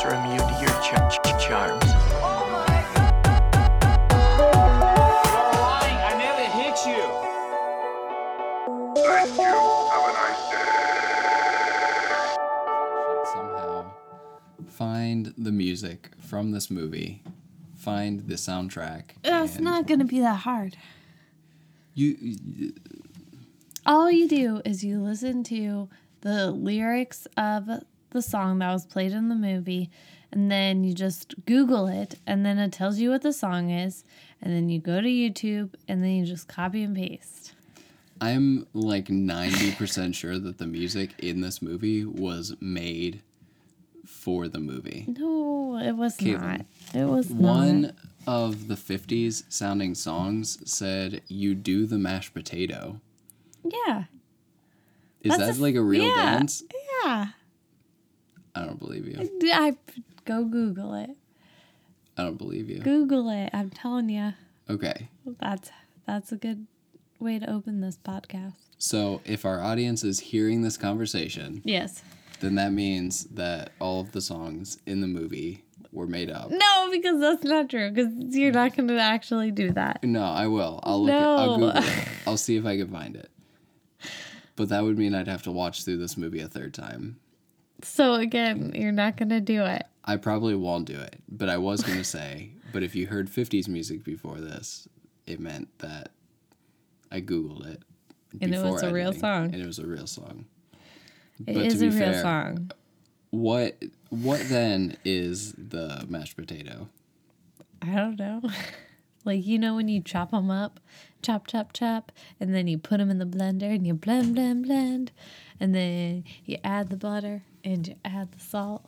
closer I'm immune to your ch- ch- charms. lying. I never hit you. Thank you. Have a nice day. should somehow find the music from this movie, find the soundtrack. It's and not gonna be that hard. You, you- All you do is you listen to the lyrics of the song that was played in the movie, and then you just Google it, and then it tells you what the song is, and then you go to YouTube, and then you just copy and paste. I'm like 90% sure that the music in this movie was made for the movie. No, it was Caitlin, not. It was One not. of the 50s sounding songs said, You do the mashed potato. Yeah, Is That's that a- like a real yeah. dance? yeah. I don't believe you. I go Google it. I don't believe you. Google it. I'm telling you, Okay. that's that's a good way to open this podcast. So if our audience is hearing this conversation, Yes. then that means that all of the songs in the movie were made up. No, because that's not true. Because you're not going to actually do that. No, I will. I'll look. At, I'll No. Google it. I'll see if I can find it. But that would mean I'd have to watch through this movie a third time. So again, you're not going to do it. I probably won't do it, but I was gonna say. But if you heard '50s music before this, it meant that I googled it, And it was a real song. and it was a real song. It But is to a real fair, song. What what then is the mashed potato? I don't know. like, you know, when you chop them up, chop, chop, chop, and then you put them in the blender and you blend, blend, blend. And then you add the butter and you add the salt.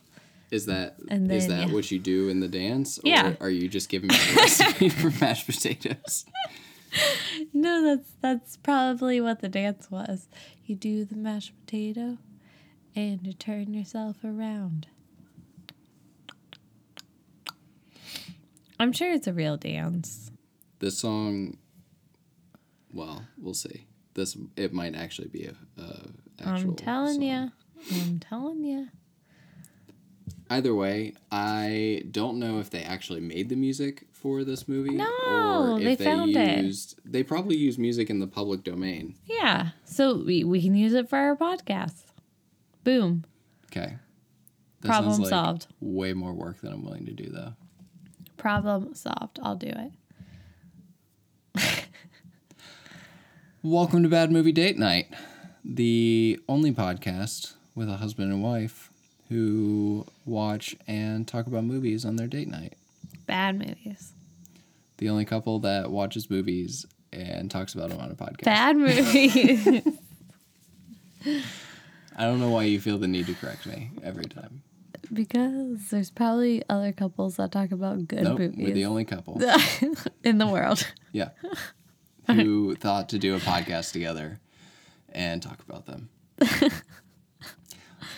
Is that And is that yeah. what you do in the dance? Or Yeah. are you just giving me a recipe for mashed potatoes? No, that's that's probably what the dance was. You do the mashed potato and you turn yourself around. I'm sure it's a real dance. This song, well, we'll see. This it might actually be a. a actual I'm telling you. I'm telling you. Either way, I don't know if they actually made the music for this movie. No, or they if they found it. used, They probably use music in the public domain. Yeah. So we, we can use it for our podcast. Boom. Okay. That Problem like solved. Way more work than I'm willing to do, though. Problem solved. I'll do it. Welcome to Bad Movie Date Night, the only podcast with a husband and wife who watch and talk about movies on their date night. Bad movies. The only couple that watches movies and talks about them on a podcast. Bad movies. I don't know why you feel the need to correct me every time. because there's probably other couples that talk about good Nope, movies we're the only couple. in the world. Yeah. Who thought to do a podcast together and talk about them.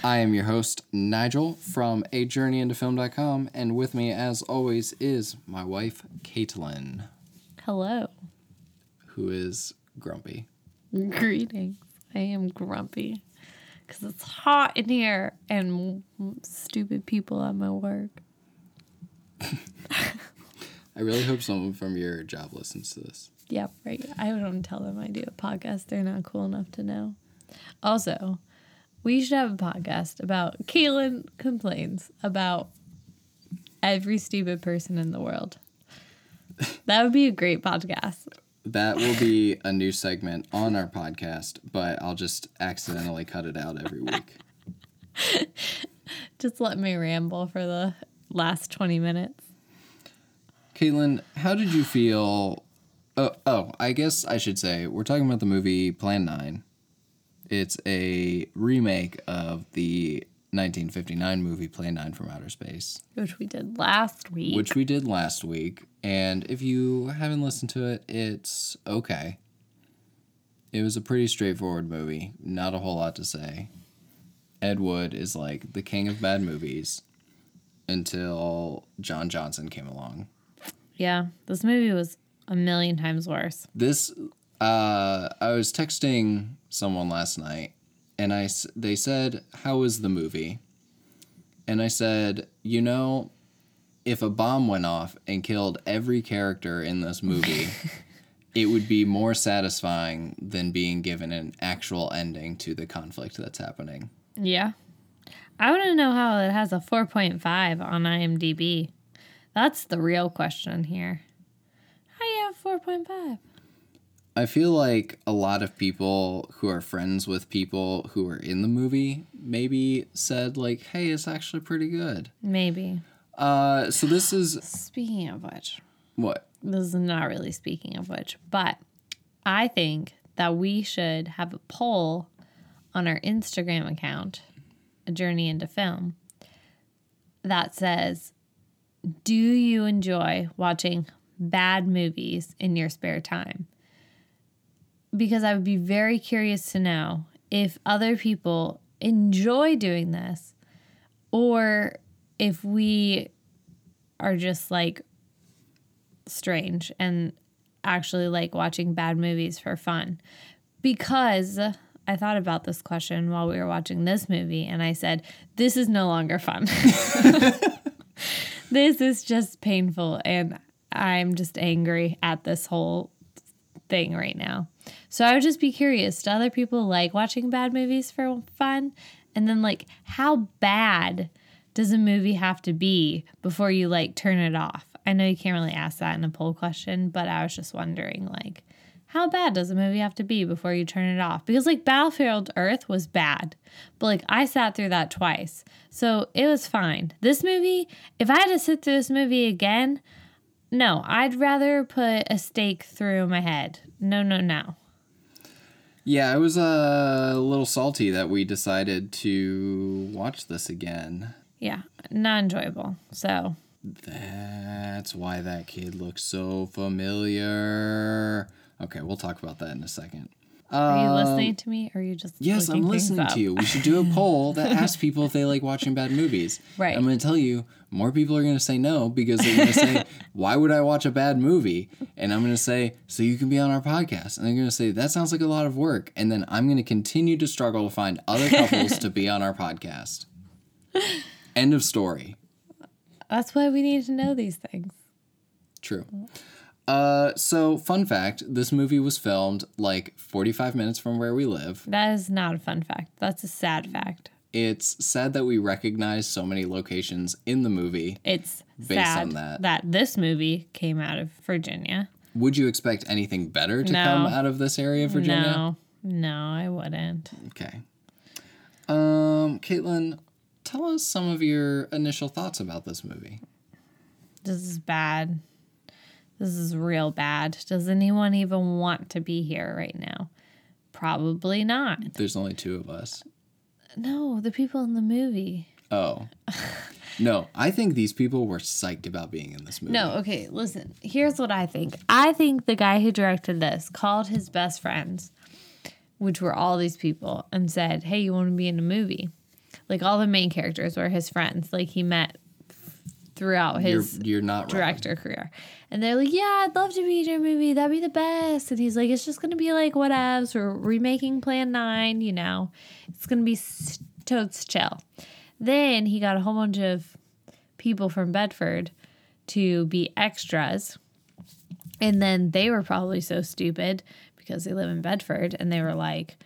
I am your host, Nigel from A Journey into Film.com, and with me, as always, is my wife, Caitlin, Hello. who is grumpy. Greetings. I am grumpy because it's hot in here and stupid people at my work. I really hope someone from your job listens to this. Yeah, right. I don't tell them I do a podcast. They're not cool enough to know. Also, we should have a podcast about Caitlin complains about every stupid person in the world. That would be a great podcast. That will be a new segment on our podcast, but I'll just accidentally cut it out every week. Just let me ramble for the last 20 minutes. Caitlin, how did you feel? Oh, oh, I guess I should say we're talking about the movie Plan 9. It's a remake of the 1959 movie Plan 9 from Outer Space, Which we did last week. which we did last week. And if you haven't listened to it, it's okay. It was a pretty straightforward movie, not a whole lot to say. Ed Wood is like the king of bad movies until John Johnson came along. yeah, this movie was a million times worse. This, uh, I was texting someone last night, and I they said, "How was the movie?" and I said, you know, if a bomb went off and killed every character in this movie, it would be more satisfying than being given an actual ending to the conflict that's happening. Yeah. I want to know how it has a 4.5 on IMDb. That's the real question here. How you have 4.5? I feel like a lot of people who are friends with people who are in the movie maybe said like, "Hey, it's actually pretty good." Maybe. Uh, so this is Speaking of which, what? this is not really speaking of which, but I think that we should have a poll on our Instagram account, A Journey into Film, that says, Do you enjoy watching bad movies in your spare time? Because I would be very curious to know if other people enjoy doing this or if we are just like strange and actually like watching bad movies for fun. Because I thought about this question while we were watching this movie and I said, this is no longer fun. this is just painful and I'm just angry at this whole thing right now. So I would just be curious do other people like watching bad movies for fun? And then, like, how bad does a movie have to be before you like turn it off? I know you can't really ask that in a poll question, but I was just wondering, like, how bad does a movie have to be before you turn it off? Because like Battlefield Earth was bad, but like I sat through that twice, so it was fine. This movie, if I had to sit through this movie again, no, I'd rather put a stake through my head. No, no, no. Yeah, it was uh, a little salty that we decided to watch this again. Yeah, not enjoyable. So That's why that kid looks so familiar. Okay, we'll talk about that in a second. Are you listening to me or are you just Um, Yes, I'm listening to you. We should do a poll that asks people if they like watching bad movies. Right. I'm going to tell you, more people are going to say no because they're going to say, "Why would I watch a bad movie?" And I'm going to say, "So you can be on our podcast." And they're going to say, "That sounds like a lot of work." And then I'm going to continue to struggle to find other couples to be on our podcast. End of story. That's why we need to know these things. True. Uh, so fun fact: this movie was filmed like 45 minutes from where we live. That is not a fun fact. That's a sad fact. It's sad that we recognize so many locations in the movie. It's Based sad on that. that this movie came out of Virginia. Would you expect anything better to No. come out of this area of Virginia? No, no, I wouldn't. Okay. Um, Caitlin, tell us some of your initial thoughts about this movie. This is bad. This is real bad. Does anyone even want to be here right now? Probably not. There's only two of us. No, the people in the movie. Oh. No, I think these people were psyched about being in this movie. No, okay, listen. Here's what I think. I think the guy who directed this called his best friends, which were all these people, and said, Hey, you want to be in a movie? Like all the main characters were his friends. Like he met throughout you're, his you're not wrong. director career. And they're like, Yeah, I'd love to be in your movie. That'd be the best. And he's like, It's just gonna be like whatevs. We're remaking Plan Nine, you know. It's gonna be totes chill. Then he got a whole bunch of people from Bedford to be extras. And then they were probably so stupid because they live in Bedford and they were like,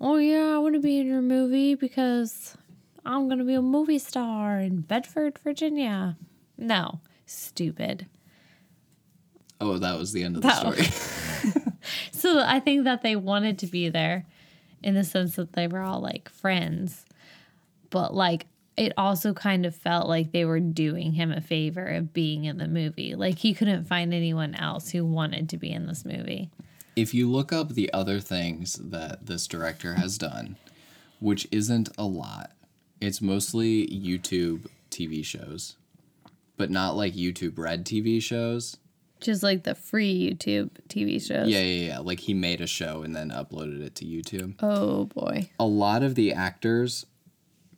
Oh, yeah, I want to be in your movie because I'm going to be a movie star in Bedford, Virginia. No, stupid. Oh, that was the end of the That- story. So I think that they wanted to be there in the sense that they were all like friends. But like it also kind of felt like they were doing him a favor of being in the movie. Like he couldn't find anyone else who wanted to be in this movie. if you look up the other things that this director has done, which isn't a lot, it's mostly YouTube TV shows, but not like YouTube Red TV shows. Just like the free YouTube TV shows. Yeah, yeah, yeah. Like he made a show and then uploaded it to YouTube. Oh boy. A lot of the actors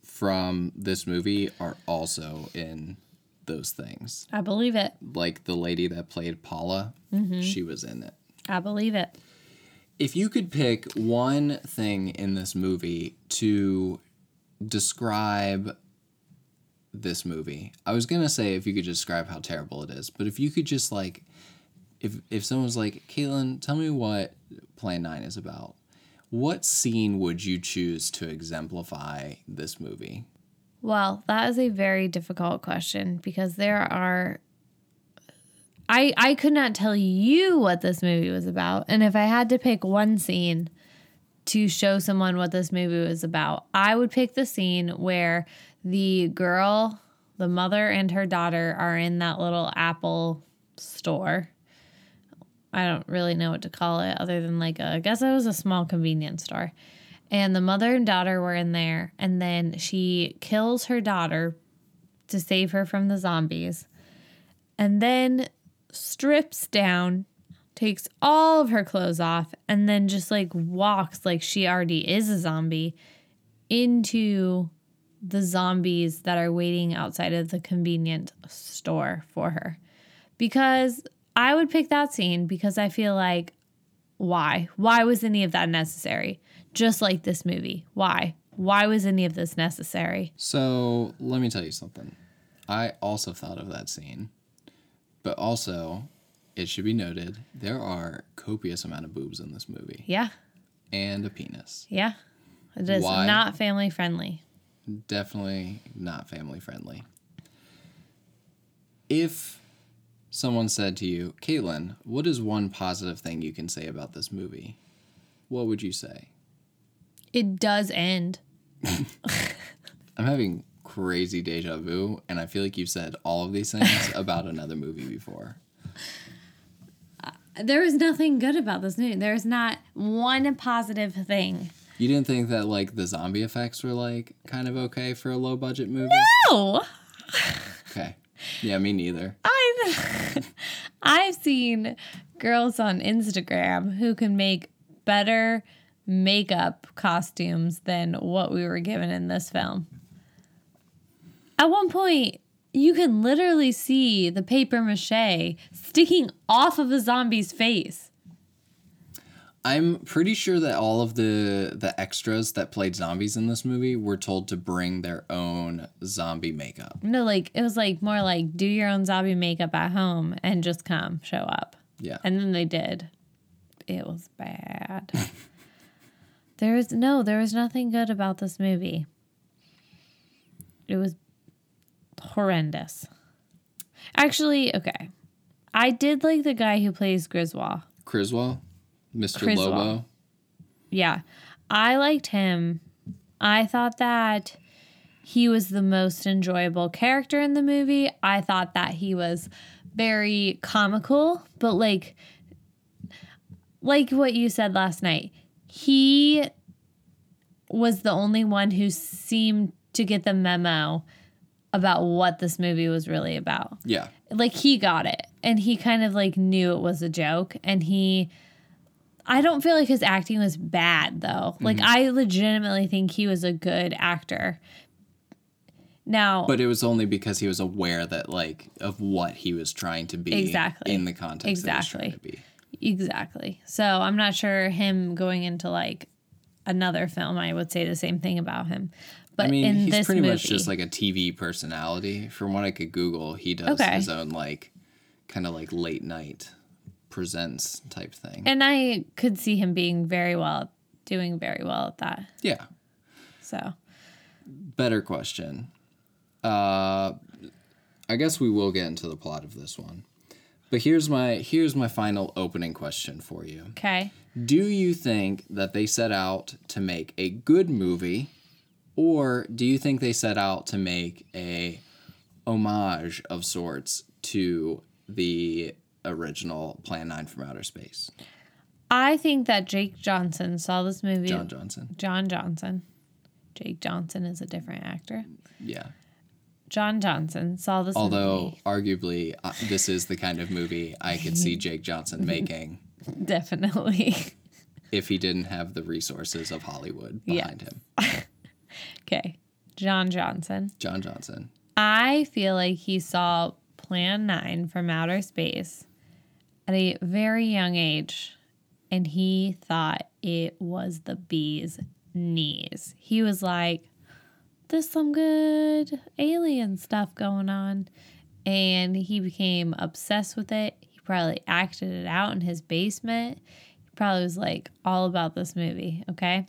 from this movie are also in those things. I believe it. Like the lady that played Paula, mm-hmm. she was in it. I believe it. If you could pick one thing in this movie to describe this movie, I was gonna say if you could describe how terrible it is, but if you could just like, if if someone was like, Caitlin, tell me what Plan Nine is about, what scene would you choose to exemplify this movie? Well, that is a very difficult question because there are I I could not tell you what this movie was about. And if I had to pick one scene to show someone what this movie was about, I would pick the scene where the girl, the mother and her daughter are in that little Apple store. I don't really know what to call it other than like a, I guess it was a small convenience store. And the mother and daughter were in there, and then she kills her daughter to save her from the zombies, and then strips down, takes all of her clothes off, and then just like walks like she already is a zombie into the zombies that are waiting outside of the convenient store for her. Because I would pick that scene because I feel like why? Why was any of that necessary? Just like this movie. Why? Why was any of this necessary? So let me tell you something. I also thought of that scene, but also, it should be noted there are copious amount of boobs in this movie Yeah. and a penis. Yeah. It is Why? not family friendly. Definitely not family friendly. If someone said to you, Caitlin, what is one positive thing you can say about this movie? What would you say? It does end. I'm having crazy deja vu, and I feel like you've said all of these things about another movie before. Uh, there is nothing good about this movie. There's not one positive thing. You didn't think that like the zombie effects were like kind of okay for a low budget movie? No. Okay. Yeah, me neither. I've I've seen girls on Instagram who can make better makeup costumes than what we were given in this film. At one point, you can literally see the paper mache sticking off of a zombie's face. I'm pretty sure that all of the the extras that played zombies in this movie were told to bring their own zombie makeup. No, like it was like more like do your own zombie makeup at home and just come show up. Yeah. And then they did. It was bad. there was no, there was nothing good about this movie. It was horrendous. Actually, okay. I did like the guy who plays Griswold. Criswell, Mr. Criswell. Lobo. Yeah. I liked him. I thought that he was the most enjoyable character in the movie. I thought that he was very comical, but like like what you said last night. He was the only one who seemed to get the memo about what this movie was really about Yeah. like he got it and he kind of like knew it was a joke and he I don't feel like his acting was bad though. Like mm. I legitimately think he was a good actor. Now, But it was only because he was aware that like of what he was trying to be Exactly. in the context that he was Exactly. trying to be. exactly. So I'm not sure him going into like another film I would say the same thing about him. But I mean, in he's this pretty movie, much just like a TV personality. From what I could Google, he does Okay. his own like kind of like late night presents type thing. and I could see him being very well doing very well at that. yeah. So, Better question. Uh I guess we will get into the plot of this one. But here's my here's my final opening question for you. okay. Do you think that they set out to make a good movie or do you think they set out to make a homage of sorts to the original Plan 9 from Outer Space? I think that Jake Johnson saw this movie John Johnson. John Johnson. Jake Johnson is a different actor. Yeah. John Johnson saw this Although movie. arguably uh, this is the kind of movie I could see Jake Johnson making Definitely. if he didn't have the resources of Hollywood Yeah. behind him. okay. John Johnson. John Johnson. I feel like he saw Plan 9 from outer space at a very young age and he thought it was the bee's knees. He was like, there's some good alien stuff going on. And he became obsessed with it. He probably acted it out in his basement. He probably was like all about this movie, okay?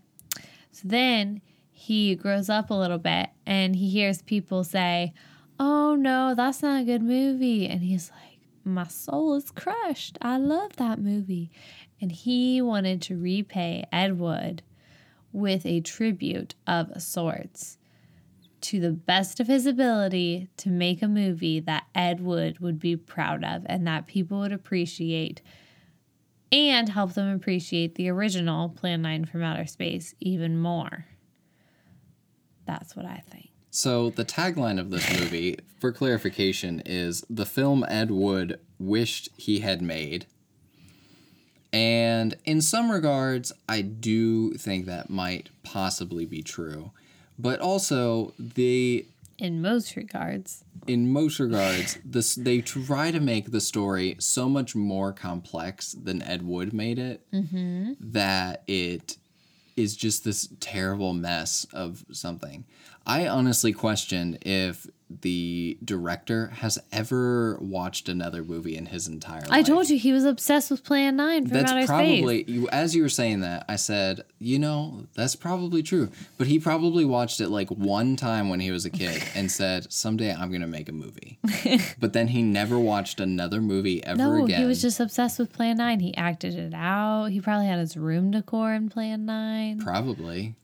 So then he grows up a little bit and he hears people say, Oh no, that's not a good movie. And he's like, My soul is crushed. I love that movie. And he wanted to repay Ed Wood with a tribute of sorts to the best of his ability to make a movie that Ed Wood would be proud of and that people would appreciate and help them appreciate the original Plan 9 from Outer Space even more. That's what I think. So the tagline of this movie, for clarification, is the film Ed Wood wished he had made. And in some regards, I do think that might possibly be true. But also, the In most regards, in most regards, this they try to make the story so much more complex than Ed Wood made it mm-hmm. that it is just this terrible mess of something. I honestly question if the director has ever watched another movie in his entire life. I told you he was obsessed with Plan 9 from That's Outer probably Space. you as you were saying that, I said, you know, that's probably true. But he probably watched it like one time when he was a kid and said, Someday I'm gonna make a movie. but then he never watched another movie ever No, again. he was just obsessed with Plan 9. He acted it out. He probably had his room decor in Plan 9. probably.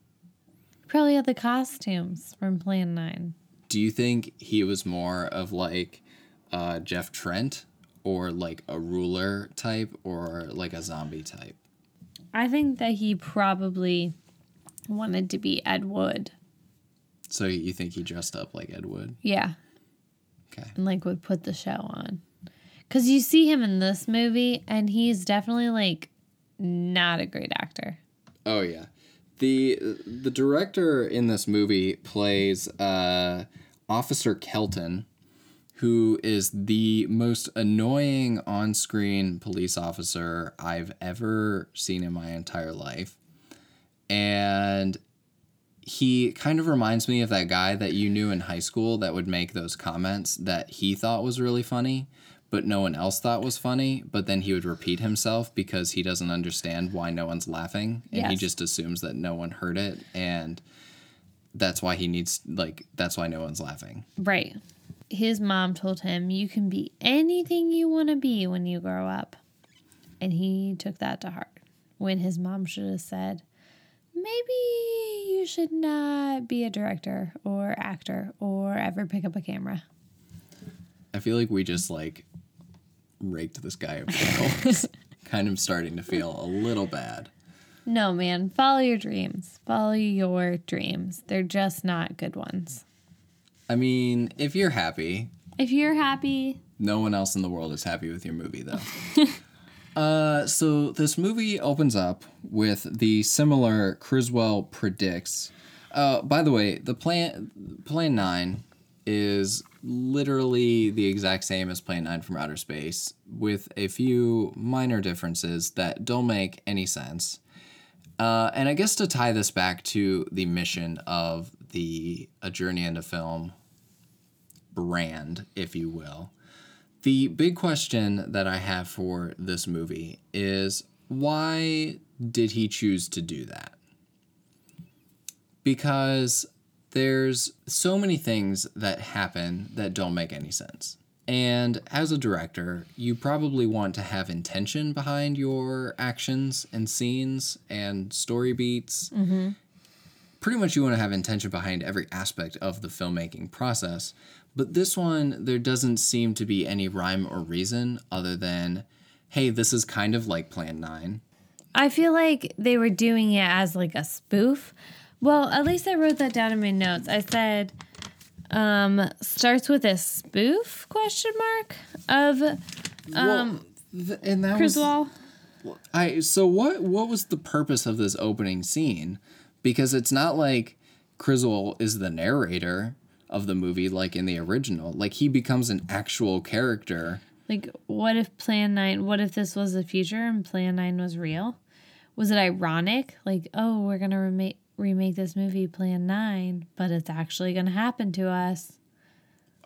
Probably had the costumes from Plan 9. Do you think he was more of like uh, Jeff Trent or like a ruler type or like a zombie type? I think that he probably wanted to be Ed Wood. So you think he dressed up like Ed Wood? Yeah. Okay. And like would put the show on. Cause you see him in this movie and he's definitely like not a great actor. Oh yeah. The the director in this movie plays uh, Officer Kelton, who is the most annoying on-screen police officer I've ever seen in my entire life. And he kind of reminds me of that guy that you knew in high school that would make those comments that he thought was really funny, but no one else thought was funny. But then he would repeat himself because he doesn't understand why no one's laughing. And he just assumes that no one heard it. And that's why he needs, like, that's why no one's laughing. Right. His mom told him, You can be anything you want to be when you grow up. And he took that to heart when his mom should have said, Maybe you should not be a director or actor or ever pick up a camera. I feel like we just, like, raked this guy over the kind of starting to feel a little bad. No, man, follow your dreams. Follow your dreams. They're just not good ones. I mean, if you're happy, If you're happy, No one else in the world is happy with your movie, though. uh, so this movie opens up with the similar Criswell predicts. Uh, by the way, the plan Plan Nine is literally the exact same as Plan Nine from Outer Space, with a few minor differences that don't make any sense. Uh, and I guess to tie this back to the mission of the A Journey into Film brand, if you will. The big question that I have for this movie is why did he choose to do that? Because there's so many things that happen that don't make any sense. And as a director, you probably want to have intention behind your actions and scenes and story beats. Mm-hmm. Pretty much, you want to have intention behind every aspect of the filmmaking process. But this one, there doesn't seem to be any rhyme or reason other than, hey, this is kind of like Plan 9. I feel like they were doing it as like a spoof. Well, at least I wrote that down in my notes. I said, um, starts with a spoof question mark of um Th- and that Criswell. was I so what what was the purpose of this opening scene? Because it's not like Criswell is the narrator of the movie like in the original. Like he becomes an actual character. Like, what if Plan 9, what if this was the future and Plan 9 was real? Was it ironic? Like, oh, we're going to remake remake this movie Plan 9, but it's actually going to happen to us.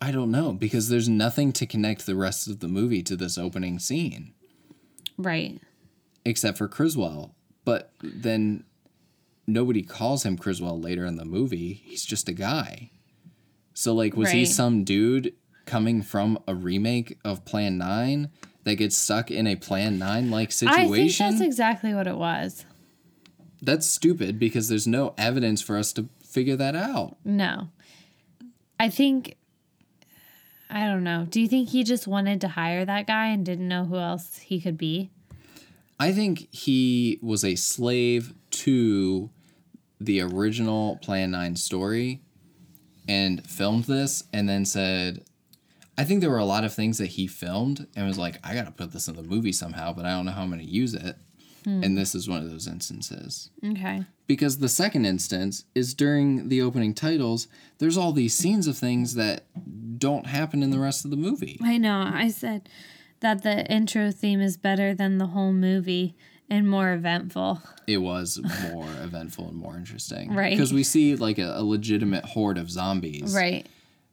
I don't know because there's nothing to connect the rest of the movie to this opening scene Right. except for Criswell. But then nobody calls him Criswell later in the movie. He's just a guy. So like was he some dude coming from a remake of Plan 9 that gets stuck in a Plan 9 like situation? I think that's exactly what it was. That's stupid because there's no evidence for us to figure that out. No. I think I don't know. Do you think he just wanted to hire that guy and didn't know who else he could be? I think he was a slave to the original Plan 9 story and filmed this and then said, I think there were a lot of things that he filmed and was like, I got to put this in the movie somehow, but I don't know how I'm going to use it. Hmm. And this is one of those instances. Okay. Because the second instance is during the opening titles, there's all these scenes of things that don't happen in the rest of the movie. I know. I said that the intro theme is better than the whole movie and more eventful. it was more eventful and more interesting. Right. Because we see like a, a legitimate horde of zombies. Right.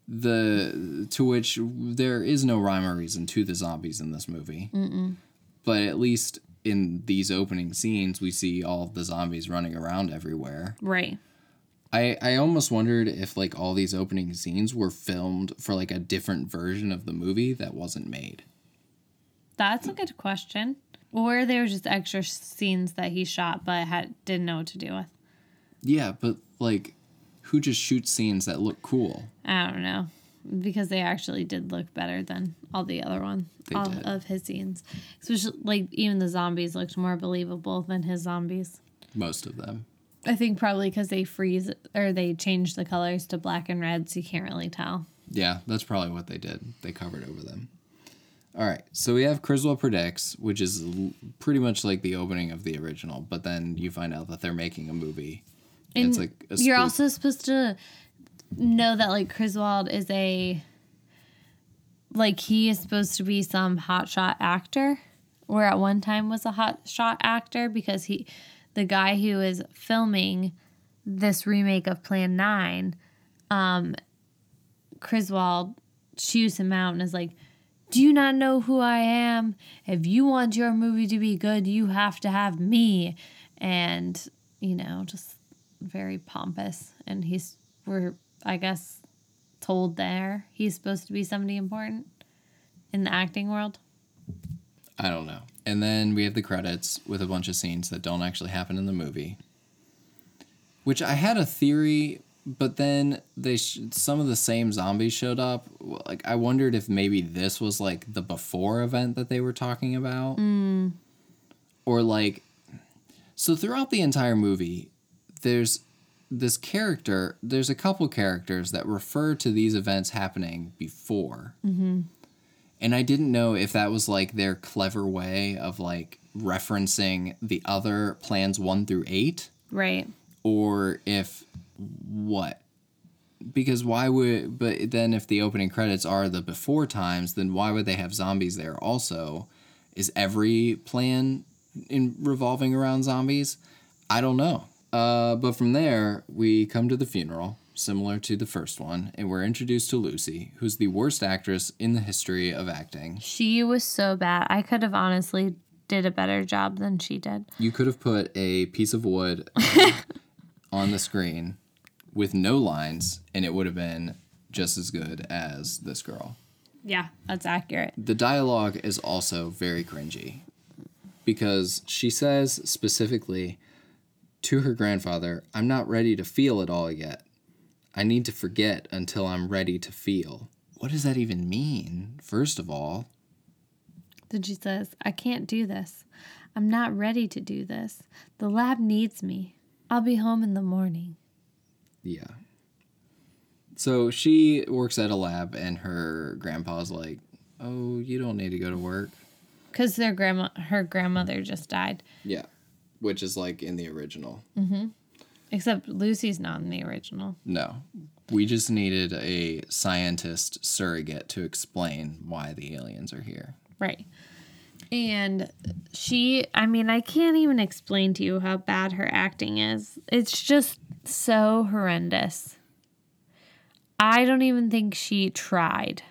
The to which there is no rhyme or reason to the zombies in this movie. Mm-mm. But at least in these opening scenes, we see all the zombies running around everywhere. Right. I, I almost wondered if like all these opening scenes were filmed for like a different version of the movie that wasn't made. That's a good question. Or they were just extra scenes that he shot but had didn't know what to do with. Yeah, but like who just shoots scenes that look cool? I don't know. Because they actually did look better than all the other ones. They all did. of his scenes. Especially like even the zombies looked more believable than his zombies. Most of them. I think probably because they freeze or they change the colors to black and red, so you can't really tell. Yeah, that's probably what they did. They covered over them. All right, so we have Criswell Predicts, which is l- pretty much like the opening of the original, but then you find out that they're making a movie. And it's like a You're also supposed to know that like Griswold is a like he is supposed to be some hotshot actor, or at one time was a hotshot actor because he, the guy who is filming this remake of Plan Nine, um, Griswold chews him out and is like, "Do you not know who I am? If you want your movie to be good, you have to have me." And you know, just very pompous and he's we're I guess told there he's supposed to be somebody important in the acting world. I don't know. And then we have the credits with a bunch of scenes that don't actually happen in the movie. Which I had a theory, but then they sh- some of the same zombies showed up. Like I wondered if maybe this was like the before event that they were talking about, mm. or like. So throughout the entire movie, there's this character. There's a couple characters that refer to these events happening before. Mm-hmm. And I didn't know if that was like their clever way of like referencing the other plans one through eight Right. or if what because why would but then if the opening credits are the before times then why would they have zombies there also is every plan in revolving around zombies i don't know uh, but from there we come to the funeral similar to the first one and we're introduced to lucy who's the worst actress in the history of acting She was so bad. I could have honestly did a better job than she did. you could have put a piece of wood on the screen with no lines and it would have been just as good as this girl. Yeah, that's accurate. The dialogue is also very cringy because she says specifically to her grandfather, I'm not ready to feel it all yet. I need to forget until I'm ready to feel. What does that even mean, first of all? Then she says, I can't do this. I'm not ready to do this. The lab needs me. I'll be home in the morning. Yeah. So she works at a lab, and her grandpa's like, "Oh, you don't need to go to work." Because their grandma her grandmother just died. Yeah, which is like in the original. Mm-hmm. Except Lucy's not in the original. No, we just needed a scientist surrogate to explain why the aliens are here. Right. And she, I mean, I can't even explain to you how bad her acting is. It's just So horrendous. I don't even think she tried.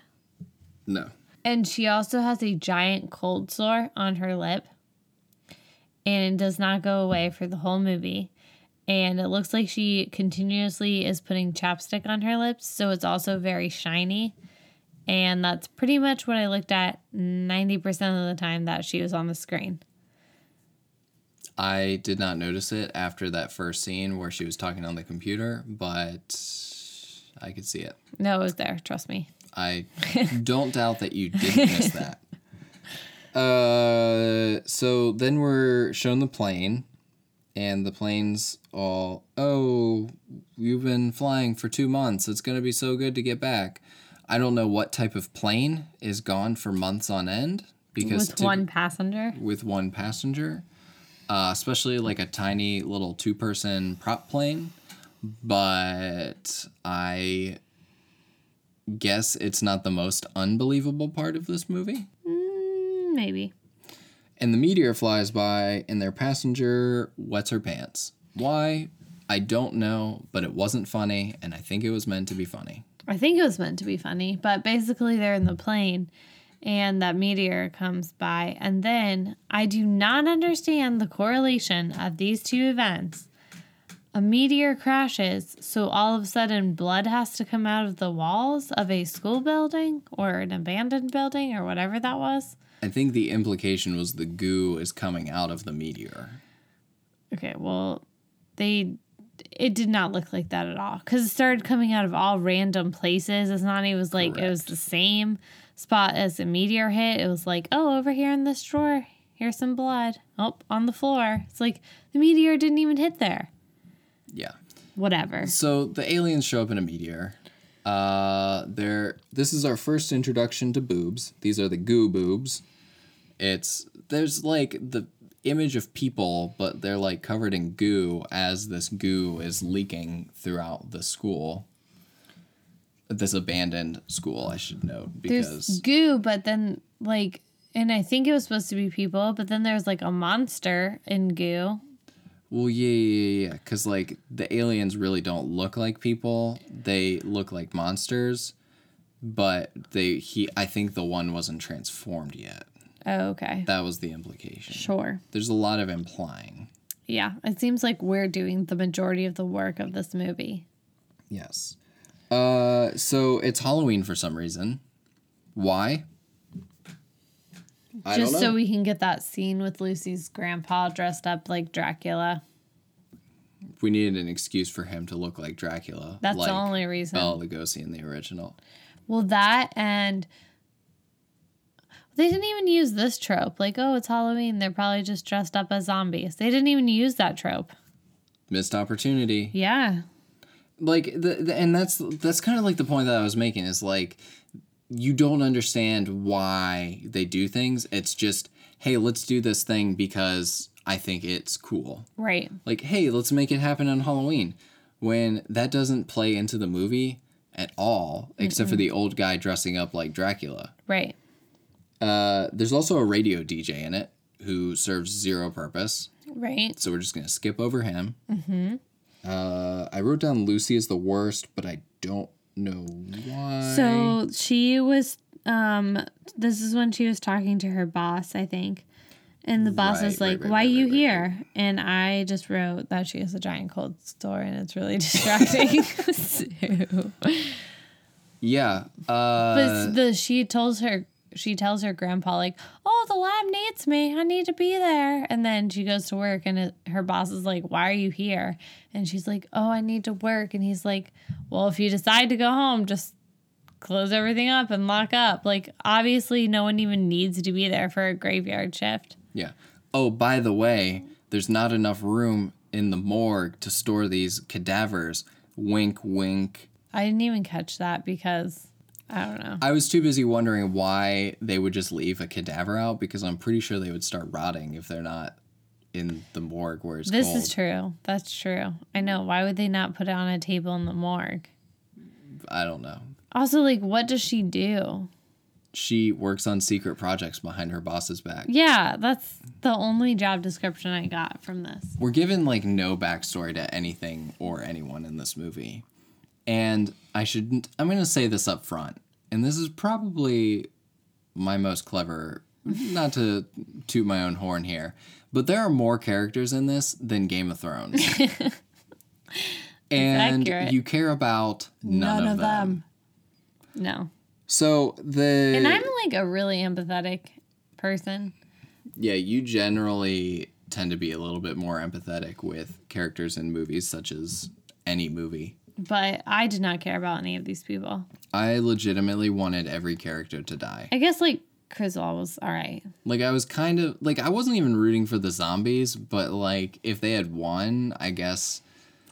No. And she also has a giant cold sore on her lip. And it does not go away for the whole movie. And it looks like she continuously is putting chapstick on her lips. So it's also very shiny. And that's pretty much what I looked at 90% of the time that she was on the screen. I did not notice it after that first scene where she was talking on the computer, but I could see it. No, it was there. Trust me. I don't doubt that you didn't miss that. Uh, so then we're shown the plane, and the plane's all, oh, you've been flying for two months. It's gonna be so good to get back. I don't know what type of plane is gone for months on end because With typ- one passenger. with one passenger, uh, especially like a tiny little two person prop plane. But I guess it's not the most unbelievable part of this movie. Mm, Mm, maybe. And the meteor flies by, and their passenger wets her pants. Why? I don't know, but it wasn't funny, and I think it was meant to be funny. I think it was meant to be funny, but basically they're in the plane and that meteor comes by. And then I do not understand the correlation of these two events. A meteor crashes, so all of a sudden blood has to come out of the walls of a school building or an abandoned building or whatever that was. I think the implication was the goo is coming out of the meteor. Okay, well, they it did not look like that at all because it started coming out of all random places. It's not even was like it was the same spot as the meteor hit. It was like, oh, over here in this drawer, here's some blood. Oh, on the floor. It's like the meteor didn't even hit there. Yeah. Whatever. So the aliens show up in a meteor. Uh, they're this is our first introduction to boobs. These are the goo boobs. It's there's like the image of people, but they're like covered in goo as this goo is leaking throughout the school. This abandoned school, I should note, There's because goo, but then like, and I think it was supposed to be people, but then there's like a monster in goo. well, yeah, yeah, yeah, because like the aliens really don't look like people; they look like monsters. But they, he, I think the one wasn't transformed yet. Oh, okay. That was the implication. Sure. There's a lot of implying. Yeah. It seems like we're doing the majority of the work of this movie. Yes. Uh, so it's Halloween for some reason. Why? I Just so we can get that scene with Lucy's grandpa dressed up like Dracula. we needed an excuse for him to look like Dracula. That's like the only reason. Bela Lugosi in the original. Well, that and they didn't even use this trope. Like, oh, it's Halloween. They're probably just dressed up as zombies. They didn't even use that trope. Missed opportunity. Yeah. Like the, the and that's that's kind of like the point that I was making is like you don't understand why they do things. It's just, hey, let's do this thing because I think it's cool. Right. like hey let's make it happen on halloween when that doesn't play into the movie at all except for the old guy dressing up like dracula Right. Uh, there's also a radio dj in it who serves zero purpose Right. so we're just gonna skip over him mm-hmm. uh, i wrote down lucy as the worst but i don't know why So she was um this is when she was talking to her boss, I think. And the boss is Right, right, like, right, "Why right, you right, right, here?" And I just wrote that she has a giant cold sore and it's really distracting. So- yeah uh, But the she tells her she tells her grandpa like, "Oh, the lab needs me. I need to be there." And then she goes to work, and it, her boss is like, "Why are you here?" And she's like, "Oh, I need to work." And he's like, "Well, if you decide to go home, just close everything up and lock up." Like, obviously, no one even needs to be there for a graveyard shift. Yeah. Oh, by the way, there's not enough room in the morgue to store these cadavers. Wink, wink. I didn't even catch that because I don't know. I was too busy wondering why they would just leave a cadaver out because I'm pretty sure they would start rotting if they're not in the morgue where it's This cold. is true. That's true. I know. Why would they not put it on a table in the morgue? I don't know. Also, like, what does she do? she works on secret projects behind her boss's back. Yeah, that's the only job description I got from this. We're given like no backstory to anything or anyone in this movie. And I shouldn't, I'm going to say this up front. And this is probably my most clever, not to toot my own horn here, but there are more characters in this than Game of Thrones. and accurate. you care about none, of, them. No. So the And I'm like a really empathetic person. yeah, you generally tend to be a little bit more empathetic with characters in movies such as any movie. But I did not care about any of these people. I legitimately wanted every character to die. I guess like Criswell was all right. Like I was kind of like I wasn't even rooting for the zombies, but like if they had won, I guess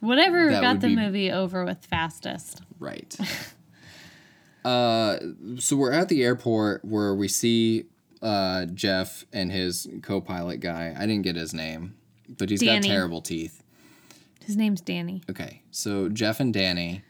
Whatever got the be- movie over with fastest. right. uh so we're at the airport where we see uh Jeff and his co-pilot guy. I didn't get his name, but he's Danny. got terrible teeth. His name's Danny. Okay, so Jeff and Danny,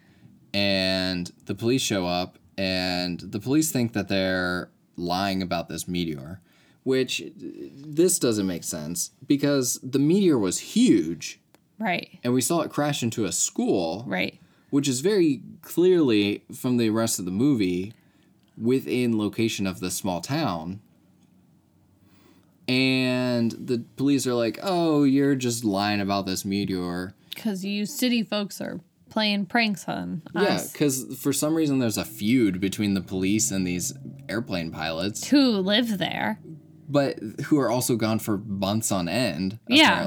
and the police show up, and the police think that they're lying about this meteor, which this doesn't make sense because the meteor was huge, Right. and we saw it crash into a school, Right. which is very clearly from the rest of the movie within location of the small town. And the police are like, "Oh, you're just lying about this meteor." Because you city folks are playing pranks on us. Yeah, because for some reason there's a feud between the police and these airplane pilots, Who live there, but who are also gone for months on end. Yeah.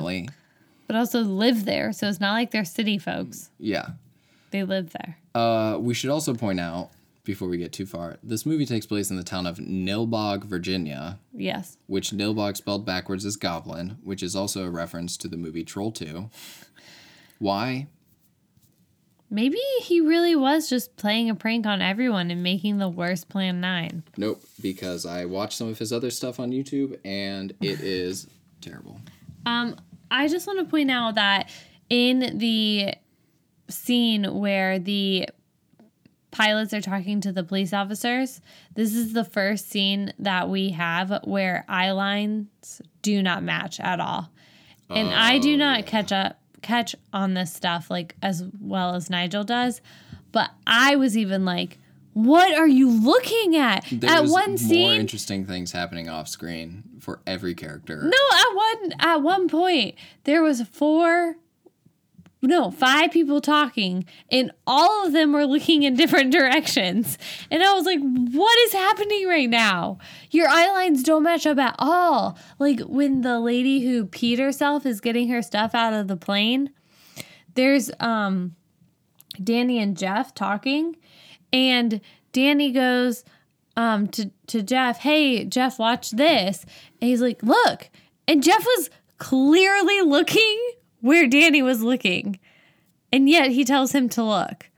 But also live there. So it's not like they're city folks. yeah. They live there. Uh, we should also point out before we get too far, this movie takes place in the town of Nilbog, Virginia, Yes. which Nilbog spelled backwards is goblin, which is also a reference to the movie Troll Two. Why? Maybe he really was just playing a prank on everyone and making the worst Plan 9. Nope, because I watched some of his other stuff on YouTube and it is terrible. Um, I just want to point out that in the scene where the pilots are talking to the police officers, this is the first scene that we have where eye lines do not match at all. And I do not catch up catch on this stuff like as well as Nigel does, but I was even like what are you looking at? There's at one more scene, interesting things happening off screen for every character. No, at one at one point there was four no, five people talking and all of them were looking in different directions. And I was like, what is happening right now? Your eye lines don't match up at all. Like when the lady who peed herself is getting her stuff out of the plane, there's um Danny and Jeff talking and Danny goes um to to Jeff, "Hey, Jeff, watch this." And he's like, "Look." And Jeff was clearly looking where Danny was looking. And yet he tells him to look.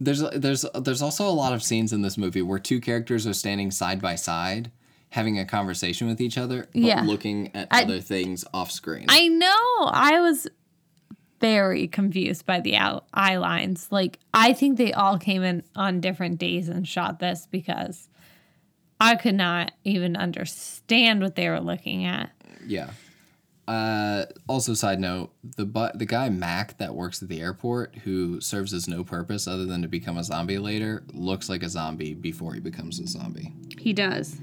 There's there's there's also a lot of scenes in this movie where two characters are standing side by side, having a conversation with each other, but Yeah. looking at I- other things off screen. I know. I was very confused by the eye lines. Like, I think they all came in on different days and shot this because I could not even understand what they were looking at. yeah. Uh, also, side note: the bu- the guy Mac that works at the airport, who serves as no purpose other than to become a zombie later, looks like a zombie before he becomes a zombie. He does.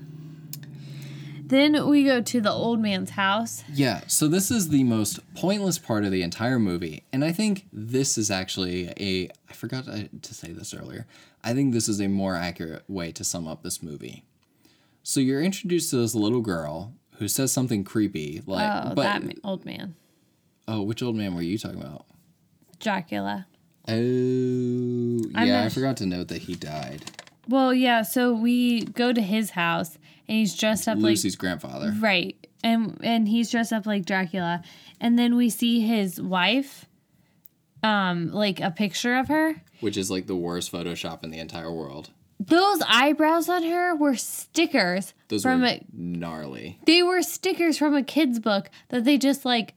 Then we go to the old man's house. Yeah, so this is the most pointless part of the entire movie. And I think this is actually a. I forgot to to say this earlier. I think this is a more accurate way to sum up this movie. So you're introduced to this little girl who says something creepy, like. Oh, but, that old man. Oh, which old man were you talking about? Dracula. Oh, I'm yeah, I forgot to note that he died. Well, yeah, so we go to his house and he's dressed up like Lucy's grandfather. right. And and he's dressed up like Dracula. And then we see his wife um like a picture of her. Which is like the worst Photoshop in the entire world. Those eyebrows on her were stickers Those from were a gnarly. they were stickers from a kid's book that they just like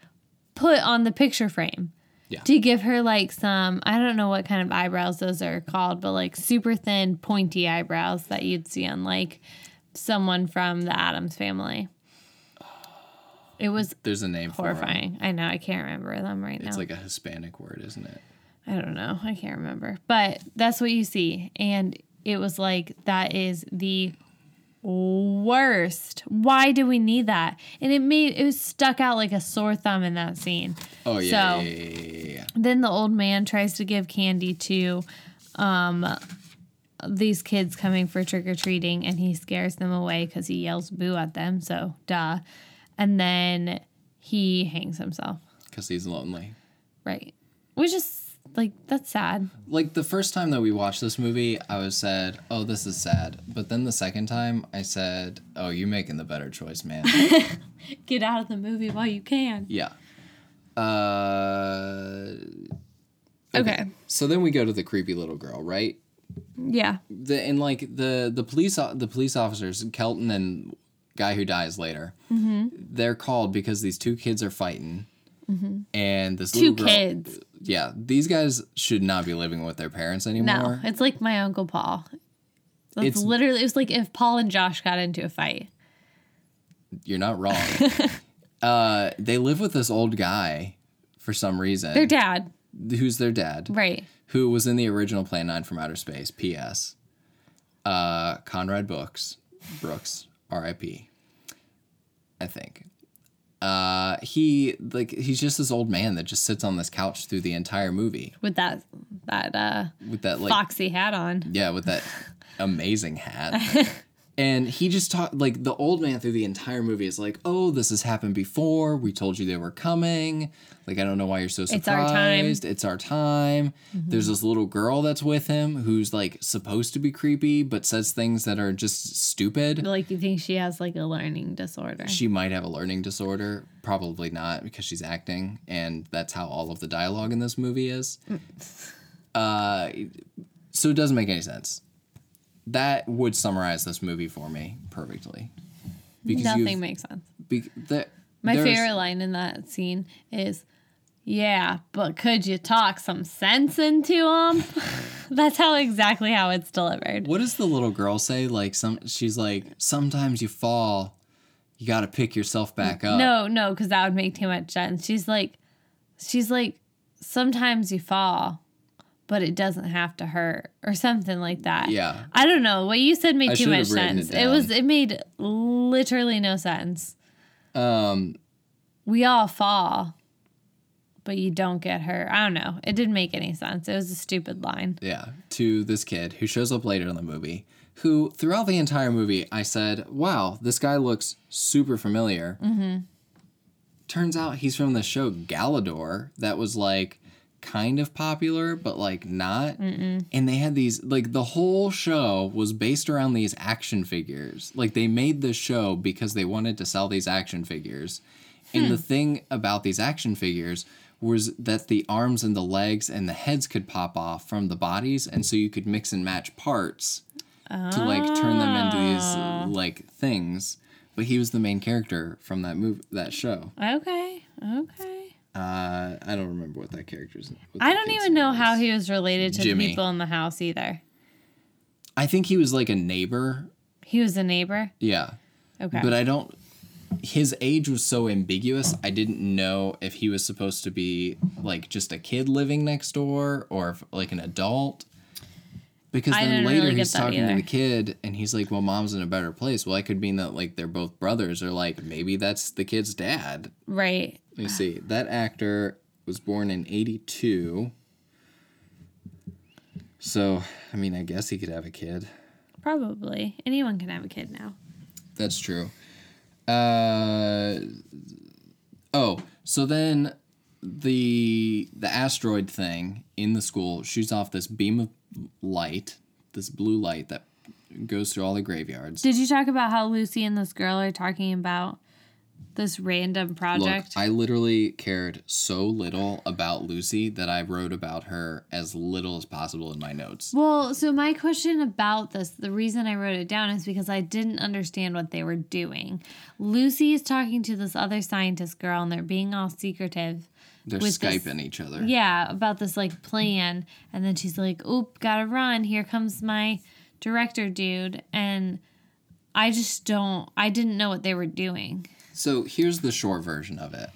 put on the picture frame. Yeah. To give her like some, I don't know what kind of eyebrows those are called, but like super thin, pointy eyebrows that you'd see on like someone from the Addams family. It was There's a name for horrifying. I know. I can't remember them right now. It's like a Hispanic word, isn't it? I don't know. I can't remember. But that's what you see. And it was like, that is the worst. Why do we need that? And it made, it was stuck out like a sore thumb in that scene. Oh yeah, So- yeah, yeah, yeah. Then the old man tries to give candy to um, these kids coming for trick or treating, and he scares them away because he yells boo at them. So, duh. And then he hangs himself. Because he's lonely. Right. Which is like, that's sad. Like the first time that we watched this movie, I was said, "Oh, this is sad." But then the second time, I said, "Oh, you're making the better choice, man." Get out of the movie while you can. yeah. Uh. Okay. So then we go to the creepy little girl, right? Yeah. the and like the the police the police officers Kelton and guy who dies later they're called because these two kids are fighting and this Two little girl, kids. yeah these guys should not be living with their parents anymore. No, it's like my Uncle Paul. That's It's- literally, it was like if Paul and Josh got into a fight. you're not wrong uh they live with this old guy for some reason Their dad. who's their dad Right. who was in the original Plan 9 from Outer Space, P.S. Uh, Conrad Books, Brooks, R.I.P. I think. Uh, he like he's just this old man that just sits on this couch through the entire movie With that, that, uh, with that like foxy hat on. yeah with that amazing hat. And he just talked like the old man through the entire movie is like, "Oh, this has happened before. We told you they were coming. Like, I don't know why you're so surprised. It's our time." It's our time." There's this little girl that's with him who's like supposed to be creepy, but says things that are just stupid. Like you think she has like a learning disorder. She might have a learning disorder. Probably not because she's acting, and that's how all of the dialogue in this movie is. uh, so it doesn't make any sense. That would summarize this movie for me perfectly. Because Nothing makes sense. be, the, My favorite line in that scene is, "Yeah, but could you talk some sense into him?" That's how exactly how it's delivered. What does the little girl say? Like some, she's like, sometimes you fall, you got to pick yourself back up. No, no, because that would make too much sense. She's like, she's like, sometimes you fall, but it doesn't have to hurt, or something like that. Yeah. I don't know. What you said made I too much sense. it It, was. It made literally no sense. Um, We all fall, but you don't get hurt. I don't know. It didn't make any sense. It was a stupid line. yeah, to this kid who shows up later in the movie, who throughout the entire movie, I said, wow, this guy looks super familiar. Mm-hmm. Turns out he's from the show Galidor that was like kind of popular, but like not. And they had these, like, the whole show was based around these action figures. Like, they made the show because they wanted to sell these action figures. And the thing about these action figures was that the arms and the legs and the heads could pop off from the bodies, and so you could mix and match parts to like turn them into these uh, like things. But he was the main character from that movie, that show. Okay. Okay. Uh, I don't remember what that character's. what I don't even know name how he was related to Jimmy. the people in the house either. I think he was like a neighbor. He was a neighbor. Yeah, Okay. but I don't. His age was so ambiguous. I didn't know if he was supposed to be like just a kid living next door or if, like an adult. Because I then later really he's talking to the kid and he's like, "Well, mom's in a better place." Well, that could mean that like they're both brothers, or like maybe that's the kid's dad. right. Let me see. That actor was born in '82. So, I mean, I guess he could have a kid. Probably. Anyone can have a kid now. That's true. Uh, oh, so then the the asteroid thing in the school shoots off this beam of light, this blue light that goes through all the graveyards. Did you talk about how Lucy and this girl are talking about this random Look, project? I literally cared so little about Lucy that I wrote about her as little as possible in my notes. well, so my question about this, the reason I wrote it down is because I didn't understand what they were doing. Lucy is talking to this other scientist girl and they're being all secretive. They're with this- skyping each other. Yeah, about this like plan. And then she's like, oop, gotta run. Here comes my director dude. And I just don't. I didn't know what they were doing. So here's the short version of it.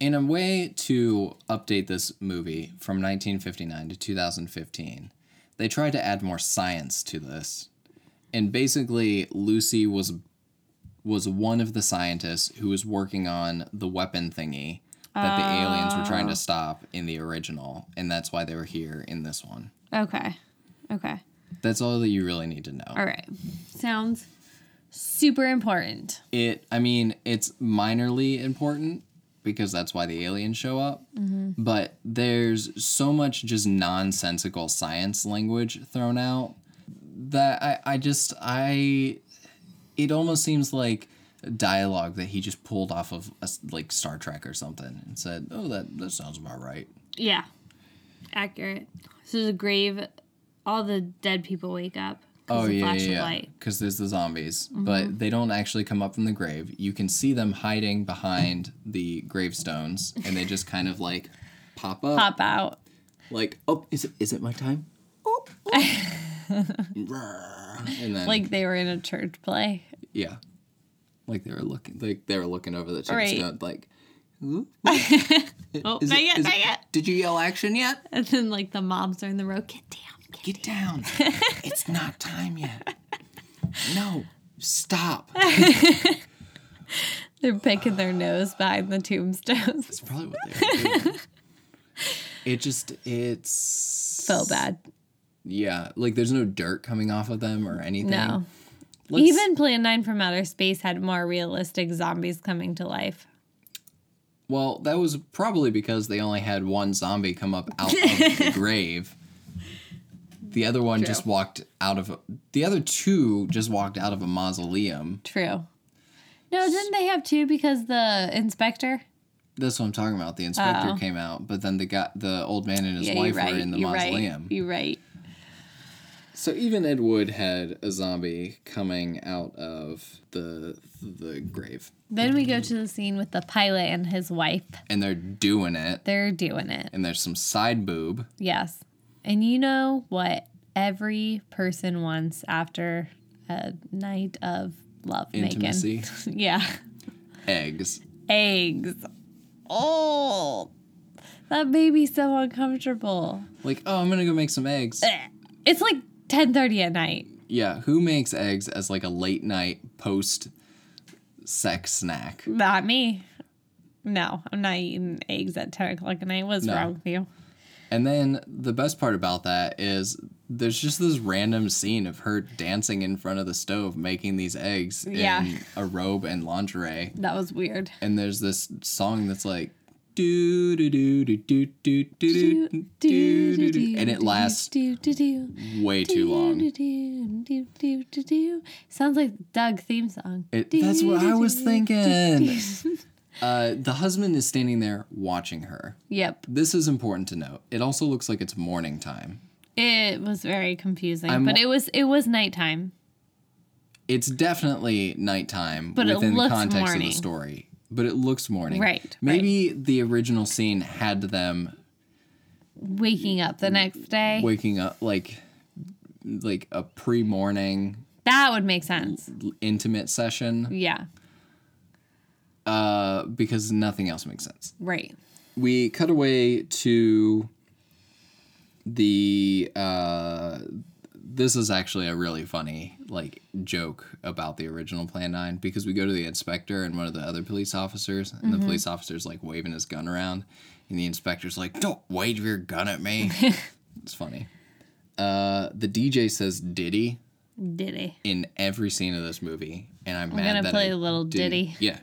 In a way to update this movie from 1959 to 2015, they tried to add more science to this. And basically, Lucy was was one of the scientists who was working on the weapon thingy that the aliens were trying to oh. stop in the original, and that's why they were here in this one. Okay. Okay. That's all that you really need to know. All right. Sounds super important. it i mean it's minorly important because that's why the aliens show up mm-hmm. but there's so much just nonsensical science language thrown out that i i just i it almost seems like dialogue that he just pulled off of a like star trek or something and said oh that that sounds about right Yeah. Accurate. So the grave, all the dead people wake up. Oh yeah, flash yeah, yeah. Because there's the zombies, mm-hmm. but they don't actually come up from the grave. You can see them hiding behind the gravestones, and they just kind of like pop up, Pop out. like, oh, is it is it my time? Oh, oh. and then Like they were in a church play. yeah, like they were looking, like they were looking over the Right. tombstone, like. "Ooh, Oh, is not it- yet, not it- yet. Did you yell action yet? And then like the mobs are in the road. Get down. Get Get down. it's not time yet. No, stop. They're picking their nose behind the tombstones. That's probably what they're doing. it just it's so bad. Yeah, like there's no dirt coming off of them or anything. No. Let's- Even Plan 9 from Outer Space had more realistic zombies coming to life. well, that was probably because they only had one zombie come up out of the grave. The other one just walked out of a, the other two just walked out of a mausoleum. True. No, didn't they have two because the inspector? That's what I'm talking about. The inspector Oh. came out, but then the guy, the old man and his Yeah, wife right. were in the you're mausoleum. right. You're right. So even Ed Wood had a zombie coming out of the the grave, Then we go to the scene with the pilot and his wife. and they're doing it. They're doing it. And there's some side boob. Yes. And you know what every person wants after a night of love Intimacy. making? yeah. eggs. Eggs. Oh, that baby's so uncomfortable. Like, oh, I'm gonna go make some eggs. Eh, it's like 10:30 at night. Yeah, who makes eggs as like a late night post sex snack? Not me. No, I'm not eating eggs at 10 o'clock at night. What's No. wrong with you? And then the best part about that is there's just this random scene of her dancing in front of the stove making these eggs Yeah. in a robe and lingerie. That was weird. And there's this song that's like do do do do do do do do do do and it lasts way too long. Sounds like Doug theme song. That's what I was thinking. The husband is standing there watching her. Yep. This is important to note. It also looks like it's morning time. It was very confusing, but it was it was nighttime. It's definitely nighttime But within the context of the story, but it looks morning. Right, Maybe the original scene had them Waking up the next day. waking up like like a pre-morning That would make sense. intimate session Yeah. uh, because nothing else makes sense. Right. we cut away to the uh this is actually a really funny like joke about the original plan 9 because we go to the inspector and one of the other police officers and the police officer's like waving his gun around and the inspector's like don't wave your gun at me it's funny uh the dj says diddy Diddy. in every scene of this movie and i'm, mad. I'm mad gonna play I a little didn't- ditty. yeah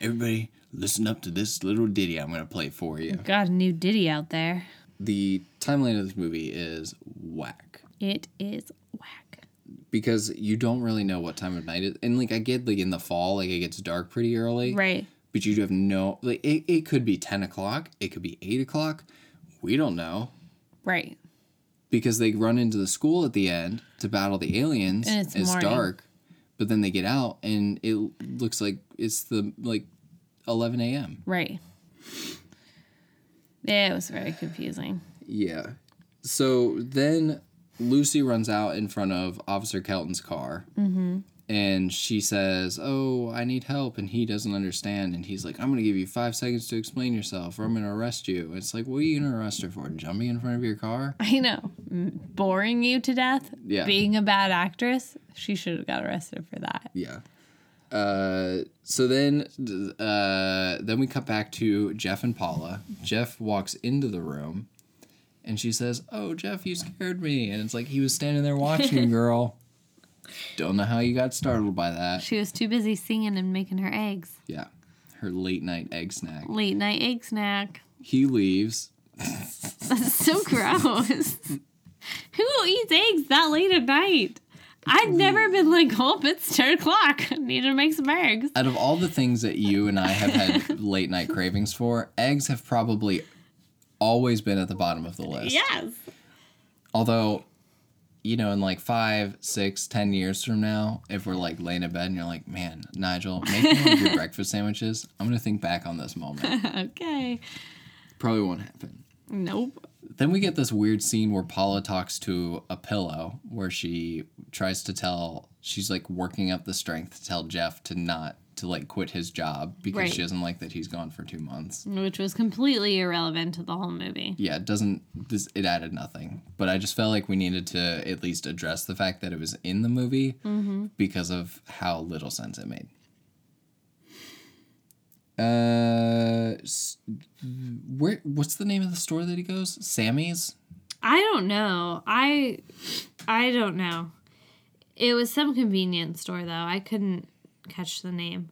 everybody listen up to this little ditty i'm gonna play for you Got a new Diddy out there. the timeline of this movie is whack It is whack. because you don't really know what time of night it and like I get like in the fall like it gets dark pretty early Right. but you do have no like it, it could be 10 o'clock it could be 8 o'clock we don't know Right. because they run into the school at the end to battle the aliens And it's morning. dark but then they get out and it looks like it's the like 11 a.m Right. Yeah, it was very confusing. Yeah. So then Lucy runs out in front of Officer Kelton's car. Mm-hmm. and she says, "Oh, I need help," and he doesn't understand, and he's like, "I'm gonna give you five seconds to explain yourself, or I'm gonna arrest you." It's like, what are you gonna arrest her for? Jumping in front of your car? I know. Boring you to death. Yeah. Being a bad actress. She should have got arrested for that. Yeah. Uh, so then, uh, then we cut back to Jeff and Paula. Jeff walks into the room, and she says, "Oh, Jeff, you scared me," and it's like he was standing there watching girl. Don't know how you got startled by that. She was too busy singing and making her eggs. Yeah, her late night egg snack. Late night egg snack. He leaves. That's so gross. Who eats eggs that late at night? I've never been like, oh, it's 10 o'clock. I need to make some eggs. Out of all the things that you and I have had late night cravings for, eggs have probably always been at the bottom of the list. Yes. Although, you know, in like five, six, ten years from now, if we're like laying in bed and you're like, man, Nigel, make me one of your breakfast sandwiches, I'm gonna think back on this moment. Okay. Probably won't happen. Nope. Then we get this weird scene where Paula talks to a pillow where she tries to tell she's like working up the strength to tell Jeff to not to like quit his job because Right. she doesn't like that he's gone for two months. Which was completely irrelevant to the whole movie. Yeah, it doesn't this it added nothing. But I just felt like we needed to at least address the fact that it was in the movie because of how little sense it made. Uh, where? What's the name of the store that he goes? Sammy's. I don't know. I I don't know. It was some convenience store though. I couldn't catch the name.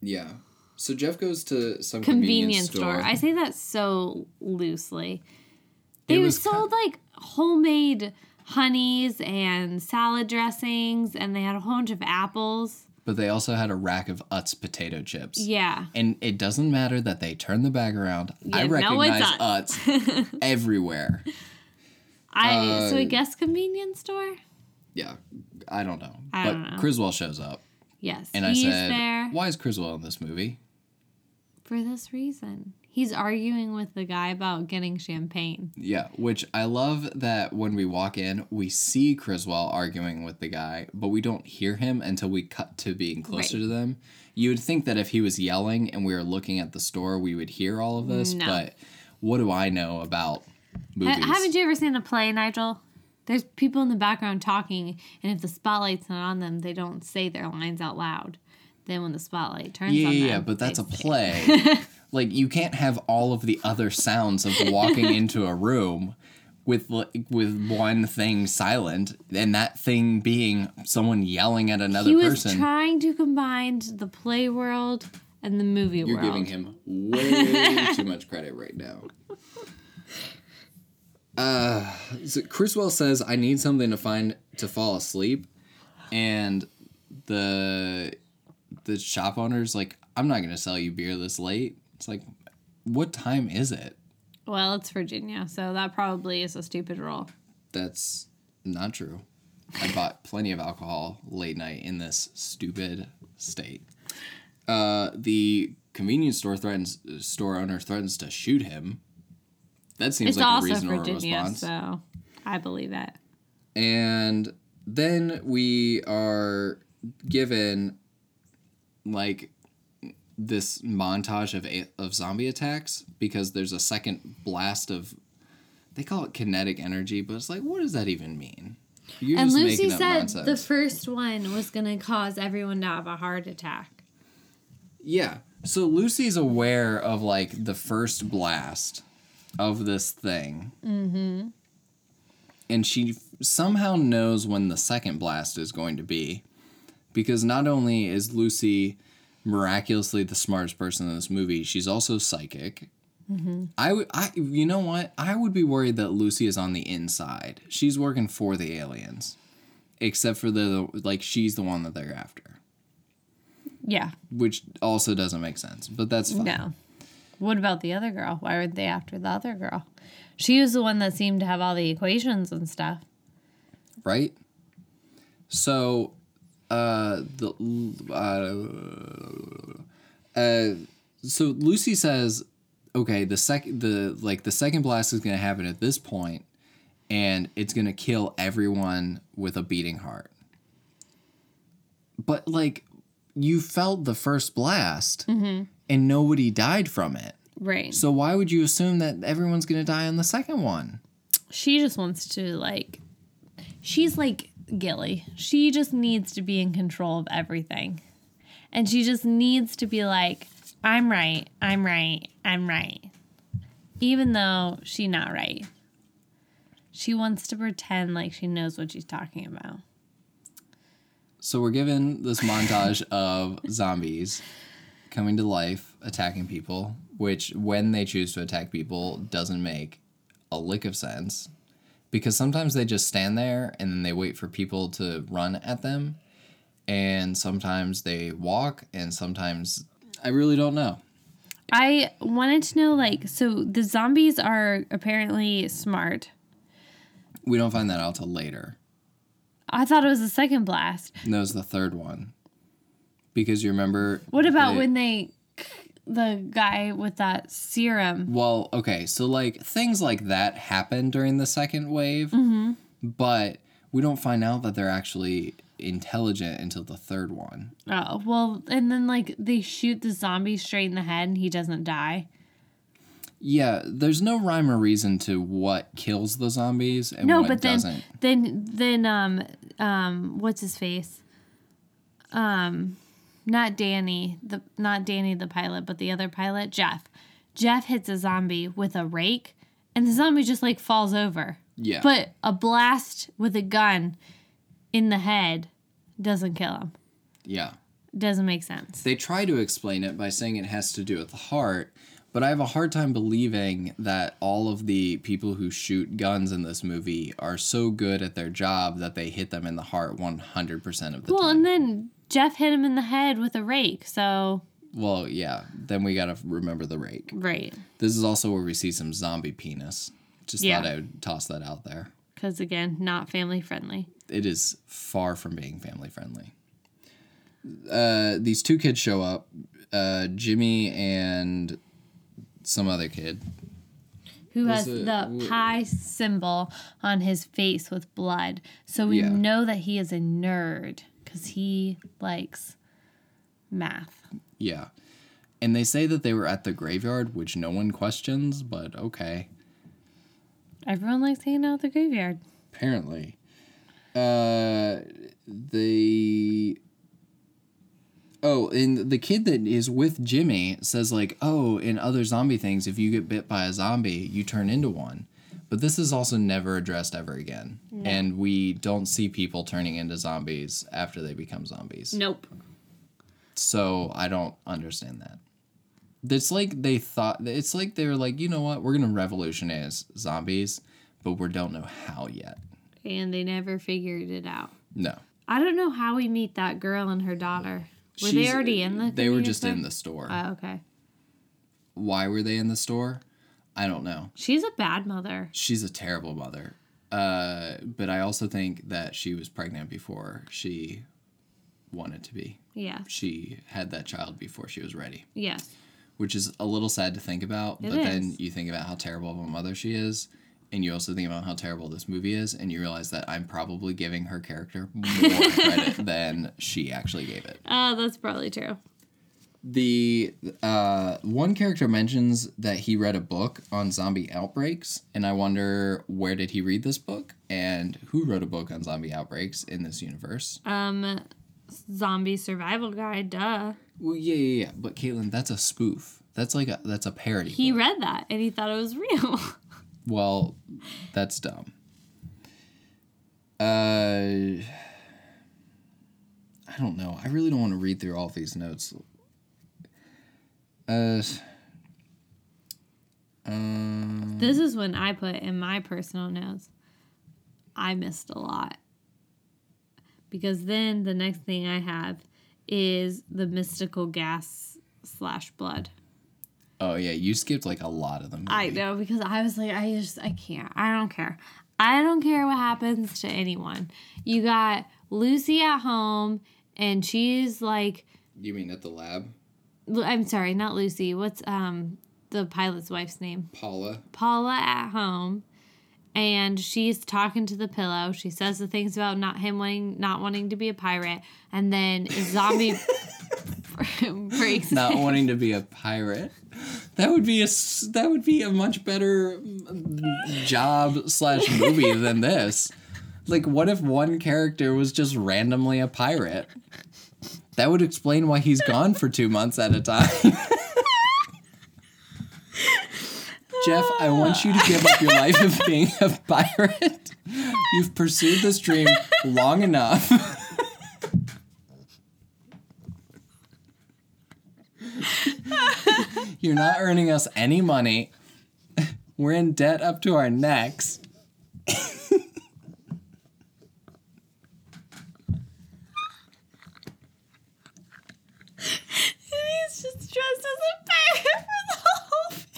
Yeah. So Jeff goes to some Convenience, store. I say that so loosely. They was sold like homemade honeys and salad dressings and they had a whole bunch of apples. but they also had a rack of Utz potato chips. Yeah. And it doesn't matter that they turn the bag around. I You know it's recognize Utz everywhere. I so I Uh, guess convenience store? Yeah, I don't know. I but don't know. Criswell shows up, Yes. and he's I said, there "Why is Criswell in this movie?" for this reason. He's arguing with the guy about getting champagne. Yeah, which I love that when we walk in, we see Criswell arguing with the guy, but we don't hear him until we cut to being closer Right. to them. You would think that if he was yelling and we were looking at the store, we would hear all of this, No. but what do I know about movies? haven't you ever seen a play, Nigel? There's people in the background talking, and if the spotlight's not on them, they don't say their lines out loud. Then when the spotlight turns Yeah, on yeah, them, yeah, but that's a play. like you can't have all of the other sounds of walking into a room with like, with one thing silent, and that thing being someone yelling at another He was person. trying to combine the play world and the movie world. You're world. giving him way too much credit right now. Uh, so Criswell says, "I need something to find to fall asleep," and the the shop owner's like, "I'm not gonna sell you beer this late." It's like, what time is it? Well, it's Virginia, so that probably is a stupid rule. That's not true. I bought plenty of alcohol late night in this stupid state. Uh, the convenience store threatens store owner threatens to shoot him. That seems It's like a also reasonable Virginia, response. so I believe it. And then we are given like this montage of a- of zombie attacks because there's a second blast of they call it kinetic energy, but it's like what does that even mean? You're And just Lucy said nonsense. the first one was going to cause everyone to have a heart attack. Yeah. So Lucy's aware of like the first blast of this thing. Mm-hmm. And she f- somehow knows when the second blast is going to be. Because not only is Lucy miraculously the smartest person in this movie, she's also psychic. I would, I, you know what? I would be worried that Lucy is on the inside. She's working for the aliens, except for the like she's the one that they're after Yeah. which also doesn't make sense, but that's fine. No. What about the other girl? Why were they after the other girl? She was the one that seemed to have all the equations and stuff. Right? So, uh, the uh, uh, so Lucy says, okay, the second the like the second blast is gonna happen at this point, and it's gonna kill everyone with a beating heart. but like you felt the first blast Mm-hmm. And nobody died from it. Right. So why would you assume that everyone's going to die on the second one? she just wants to like she's like Gilly. She just needs to be in control of everything. And she just needs to be like, I'm right, I'm right, I'm right. Even though she's not right. She wants to pretend like she knows what she's talking about. So we're given this montage of zombies coming to life, attacking people, which when they choose to attack people doesn't make a lick of sense. Because sometimes they just stand there and then they wait for people to run at them. And sometimes they walk and sometimes I really don't know. I wanted to know like so the zombies are apparently smart. We don't find that out till later. I thought it was the second blast. That was the third one. Because you remember What about they- when they the guy with that serum Well, okay, so like things like that happen during the second wave, Mm-hmm. but we don't find out that they're actually intelligent until the third one. Oh, well, and then like they shoot the zombie straight in the head and he doesn't die. Yeah, there's no rhyme or reason to what kills the zombies and No, what but then doesn't. then then um um what's his face? Um not Danny, the not Danny the pilot, but the other pilot, Jeff. Jeff hits a zombie with a rake and the zombie just like falls over. Yeah. But a blast with a gun in the head doesn't kill him. yeah. Doesn't make sense. They try to explain it by saying it has to do with the heart, but I have a hard time believing that all of the people who shoot guns in this movie are so good at their job that they hit them in the heart 100% of the Well, time. Well, and then Jeff hit him in the head with a rake, so Well, yeah, then we gotta remember the rake. right. This is also where we see some zombie penis. Just Yeah. thought I would toss that out there. Because again, not family friendly. It is far from being family friendly. Uh, these two kids show up, uh, Jimmy and some other kid. Who Was has it- the wh- pie symbol on his face with blood. So we Yeah. know that he is a nerd because he likes math. Yeah. And they say that they were at the graveyard, which no one questions, but okay. Everyone likes hanging out at the graveyard. Apparently. Uh, the Oh, and the kid that is with Jimmy says like, "Oh, in other zombie things, if you get bit by a zombie, you turn into one." But this is also never addressed ever again. And we don't see people turning into zombies after they become zombies. Nope. So I don't understand that. It's like they thought it's like they were like, you know what, we're gonna revolutionize zombies, but we don't know how yet. And they never figured it out. No. I don't know how we meet that girl and her daughter. Were they already in the They were just store? in the store. Oh, okay. Why were they in the store? I don't know. She's a bad mother. She's a terrible mother. Uh, but I also think that she was pregnant before she wanted to be. Yeah. She had that child before she was ready, Yes. which is a little sad to think about. It but then you think about how terrible of a mother she is, and you also think about how terrible this movie is, and you realize that I'm probably giving her character more credit than she actually gave it. Oh, that's probably true. The uh, one character mentions that he read a book on zombie outbreaks, and I wonder where did he read this book and who wrote a book on zombie outbreaks in this universe. Um, zombie survival guide, duh. Well, yeah, yeah, yeah. But Caitlin, that's a spoof. That's like a that's a parody. He book. read that and he thought it was real. Well, that's dumb. Uh, I don't know. I really don't want to read through all these notes. Uh. Um, this is when I put in my personal notes. I missed a lot. Because then the next thing I have is the mystical gas slash blood. Oh yeah, you skipped like a lot of them. I know because I was like, I just, I can't. I don't care. I don't care what happens to anyone. You got Lucy at home, and she's like, You mean at the lab, I'm sorry, not Lucy. What's um the pilot's wife's name? Paula? Paula at home, and she's talking to the pillow. She says the things about not him wanting not wanting to be a pirate, and then zombie breaks. Not in. wanting to be a pirate. That would be a that would be a much better job slash movie than this. Like, what if one character was just randomly a pirate? That would explain why he's gone for two months at a time. Jeff, I want you to give up your life of being a pirate. You've pursued this dream long enough. You're not earning us any money. We're in debt up to our necks. He's just dressed as a pirate for the whole film.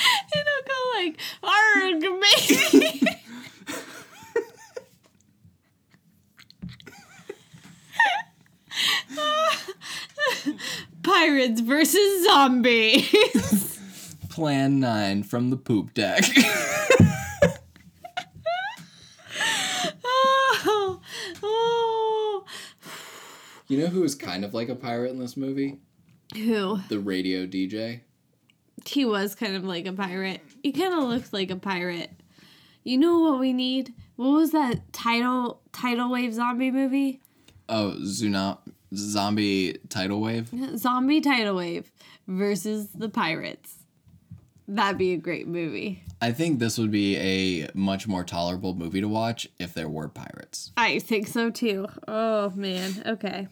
And he'll go like, "Arg, baby." Pirates versus zombies. Plan 9 from the poop deck. oh, oh. you know who is kind of like a pirate in this movie? Who? The radio DJ. He was kind of like a pirate. He kind of looked like a pirate. You know what we need? What was that tidal tidal wave zombie movie? Oh, Zuna zombie tidal wave. Zombie tidal wave versus the pirates. That'd be a great movie. I think this would be a much more tolerable movie to watch if there were pirates. I think so too. Oh man. Okay.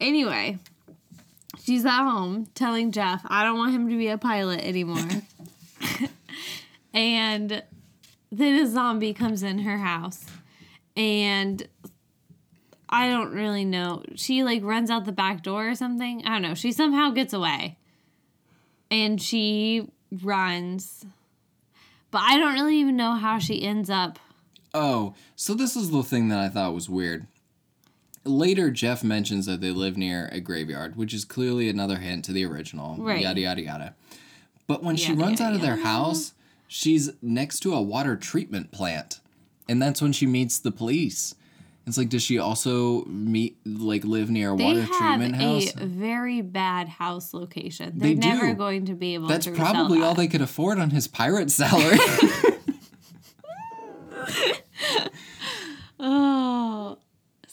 Anyway, she's at home telling Jeff, I don't want him to be a pilot anymore. and then a zombie comes in her house. And I don't really know. She like runs out the back door or something. I don't know. She somehow gets away. And she runs. But I don't really even know how she ends up Oh, so this is the thing that I thought was weird. Later, Jeff mentions that they live near a graveyard, which is clearly another hint to the original. Right. Yada, yada, yada. But when she runs yada, out of their yada. house, she's next to a water treatment plant. And that's when she meets the police. It's like, does she also meet, like, live near a They water treatment house? a very bad house location. They They're never do. going to be able to That's to probably resell all they could afford on his pirate salary. Oh,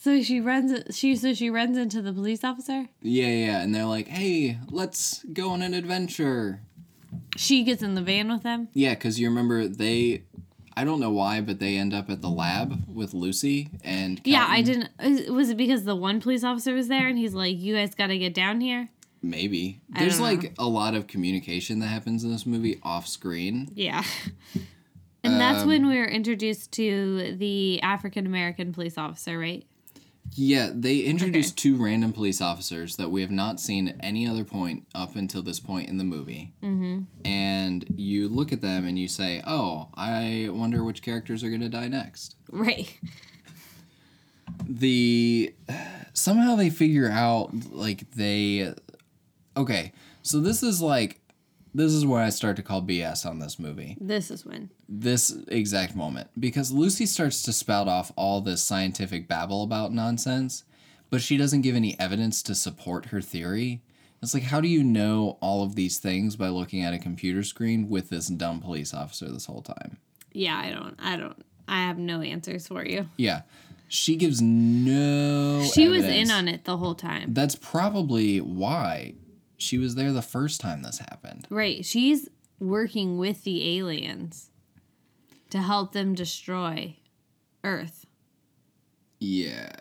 so she runs. She so she runs into the police officer. yeah, yeah. And they're like, hey, let's go on an adventure. She gets in the van with them. Yeah, because you remember they, I don't know why, but they end up at the lab with Lucy and. Yeah, I didn't. Was it because the one police officer was there and he's like, "You guys got to get down here." Maybe I there's like a lot of communication that happens in this movie off screen. Yeah. And that's Um, when we were introduced to the African American police officer, right? Yeah, they introduced two random police officers that we have not seen at any other point up until this point in the movie. Mm-hmm. And you look at them and you say, "Oh, I wonder which characters are gonna die next." Right. the somehow they figure out like they okay so this is like this is where i start to call bs on this movie This is when. this exact moment because lucy starts to spout off all this scientific babble about nonsense but she doesn't give any evidence to support her theory it's like how do you know all of these things by looking at a computer screen with this dumb police officer this whole time Yeah, I don't. I don't. I have no answers for you. yeah she gives no She was in on it the whole time. That's probably why she was there the first time this happened. Right. She's working with the aliens to help them destroy Earth. Yeah.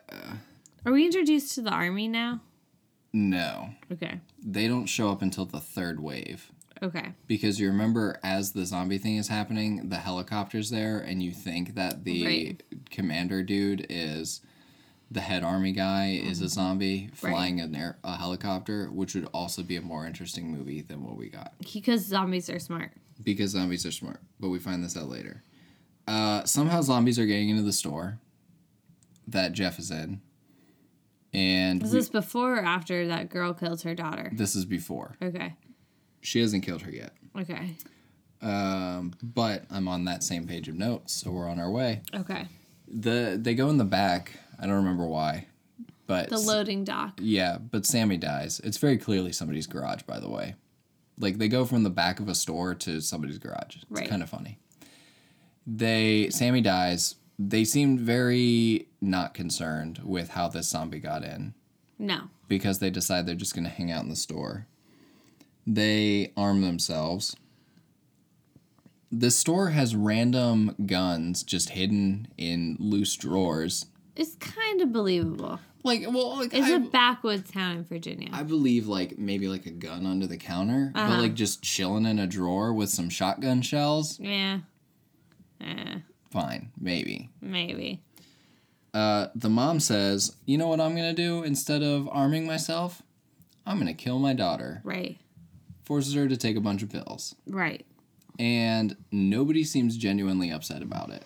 Are we introduced to the army now? No. Okay. They don't show up until the third wave. Okay. Because you remember, as the zombie thing is happening, the helicopter's there, and you think that the Right. commander dude is the head army guy is Mm-hmm. a zombie flying an air, a helicopter, which would also be a more interesting movie than what we got. Because zombies are smart. because zombies are smart. But we find this out later. Uh, somehow zombies are getting into the store that Jeff is in, and Is we- this before or after that girl kills her daughter? this is before Okay. she hasn't killed her yet. Okay. Um, but I'm on that same page of notes, so we're on our way. Okay. The they go in the back. I don't remember why, but The loading dock. Yeah, but Sammy dies. It's very clearly somebody's garage, by the way. Like they go from the back of a store to somebody's garage. It's Right. kind of funny. They Sammy dies. They seemed very not concerned with how this zombie got in No. because they decide they're just going to hang out in the store. They arm themselves. The store has random guns just hidden in loose drawers. It's kind of believable. Like, well, like It's I- a backwoods town in Virginia. I believe like maybe like a gun under the counter, but Uh-huh. like just chilling in a drawer with some shotgun shells. yeah. Eh, Fine, maybe. maybe. Uh, the mom says, "You know what I'm gonna do instead of arming myself? I'm gonna kill my daughter." Right. Forces her to take a bunch of pills, Right. and nobody seems genuinely upset about it.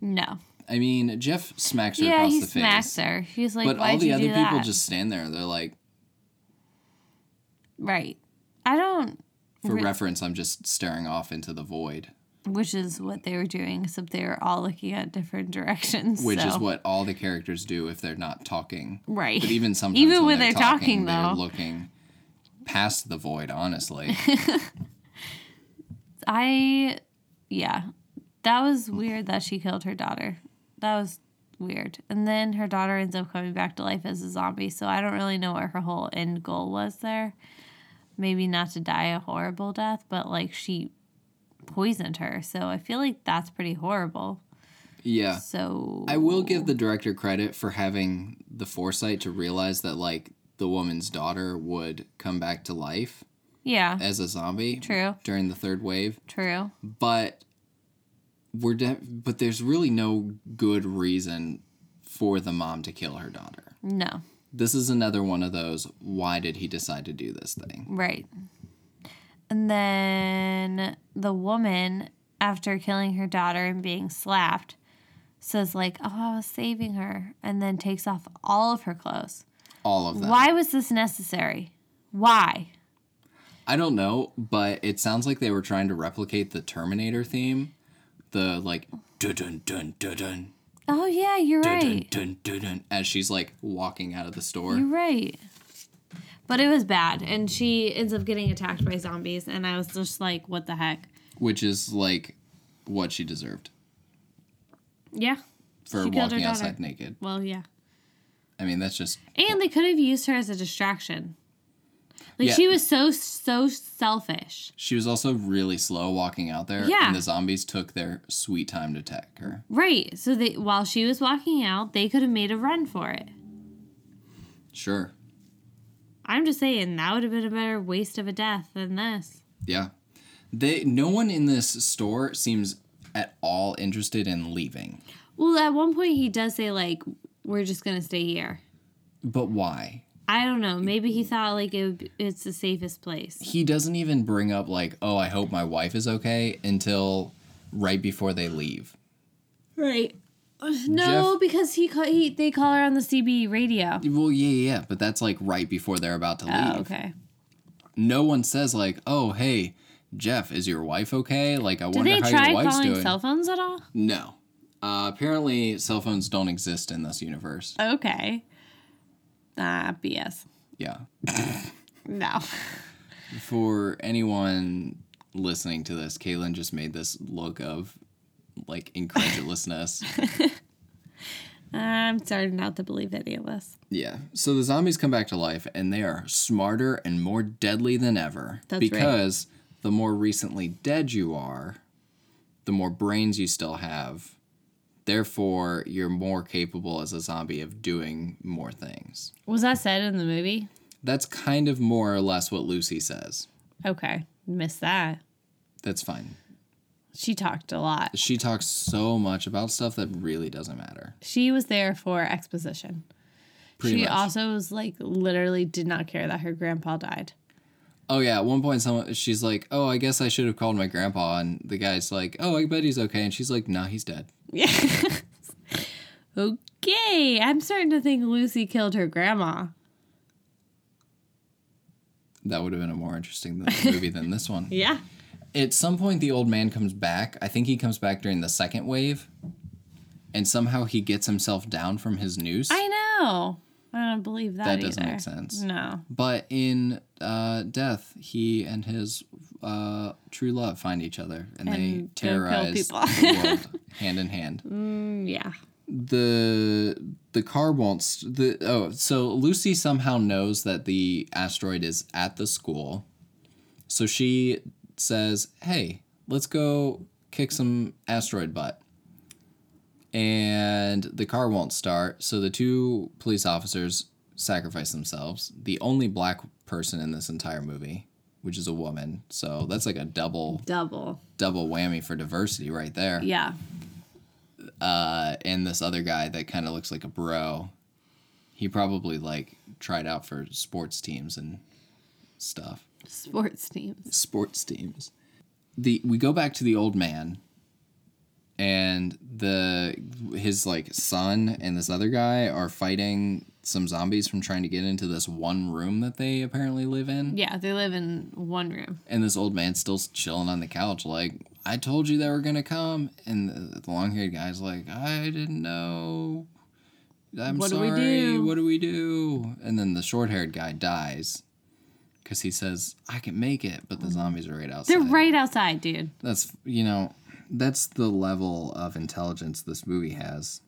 No. I mean, Jeff smacks her Yeah, across he the smacks face, her. He's like, but all the other people that? just stand there. They're like, Right. I don't. for Re- reference, I'm just staring off into the void. Which is what they were doing, except they were all looking at different directions. which is what all the characters do if they're not talking. Right. But even sometimes Even when, when they're, they're talking, talking, they're though. looking past the void. Honestly, I, yeah, that was weird that she killed her daughter. That was weird. And then her daughter ends up coming back to life as a zombie. So I don't really know what her whole end goal was there. Maybe not to die a horrible death, but like she poisoned her. So I feel like that's pretty horrible. yeah. So I will give the director credit for having the foresight to realize that like the woman's daughter would come back to life yeah, as a zombie True. during the third wave, true. but we're de- but there's really no good reason for the mom to kill her daughter. No, This is another one of those why did he decide to do this thing? right. And then the woman, after killing her daughter and being slapped, says like, "Oh, I was saving her," and then takes off all of her clothes. All of that. Why was this necessary? Why? I don't know, but it sounds like they were trying to replicate the Terminator theme. The like dun dun dun dun dun Oh yeah, you're dun right. dun dun dun dun, as she's like walking out of the store. You're right. But it was bad, and she ends up getting attacked by zombies, and I was just like, "What the heck?" Which is like what she deserved Yeah. for She walking outside naked. Well, yeah. I mean, that's just And they could have used her as a distraction. Like Yeah. she was so so selfish. she was also really slow walking out there. Yeah. And the zombies took their sweet time to attack her. Right. So they while she was walking out, they could have made a run for it. Sure. I'm just saying that would have been a better waste of a death than this. Yeah. They no one in this store seems at all interested in leaving. Well, at one point he does say like we're just going to stay here. But why? I don't know. Maybe he thought like it would, it's the safest place. he doesn't even bring up like, "Oh, I hope my wife is okay" until right before they leave. Right. No, Jeff- because he, ca- he they call her on the CB radio. Well, yeah, yeah, but that's like right before they're about to leave. Oh, okay. No one says like, "Oh, hey, Jeff, is your wife okay?" Like, I Did wonder how your wife's calling doing. cell phones at all? no. Uh, apparently, cell phones don't exist in this universe. Okay. Ah, BS. Yeah. No. For anyone listening to this, Caitlin just made this look of like incredulousness. I'm starting not to believe any of this. Yeah. So the zombies come back to life and they are smarter and more deadly than ever. That's right. because the more recently dead you are, the more brains you still have. Therefore, you're more capable as a zombie of doing more things. Was that said in the movie? That's kind of more or less what Lucy says. Okay. Missed that. That's fine. She talked a lot. She talks so much about stuff that really doesn't matter. She was there for exposition. Pretty she much. also was like literally did not care that her grandpa died. Oh yeah, at one point someone she's like, "Oh, I guess I should have called my grandpa." And the guy's like, "Oh, I bet he's okay." And she's like, "Nah, he's dead." Yeah. okay. I'm starting to think Lucy killed her grandma. That would have been a more interesting movie than this one. Yeah. at some point the old man comes back. I think he comes back during the second wave. And somehow he gets himself down from his noose. I know. I don't believe that. That doesn't either. make sense. No. But in uh, death, he and his uh, true love find each other and, they And kill terrorize people. the world hand in hand. Mm, yeah. The the car won't. St- the oh, so Lucy somehow knows that the asteroid is at the school, so she says, "Hey, let's go kick some asteroid butt." And the car won't start, so the two police officers sacrifice themselves. The only black person in this entire movie, which is a woman. So that's like a double Double. double whammy for diversity right there. Yeah. Uh, and this other guy that kind of looks like a bro. He probably like tried out for sports teams and stuff. Sports teams. Sports teams. The we go back to the old man and the his like son and this other guy are fighting some zombies from trying to get into this one room that they apparently live in. Yeah, they live in one room. And this old man's still chilling on the couch, like, I told you they were gonna come. And the, the long haired guy's like, I didn't know. I'm What do sorry. we do?" What do we do? And then the short haired guy dies because he says, I can make it, but the mm. zombies are right outside. They're right outside, dude. That's, you know, that's the level of intelligence this movie has.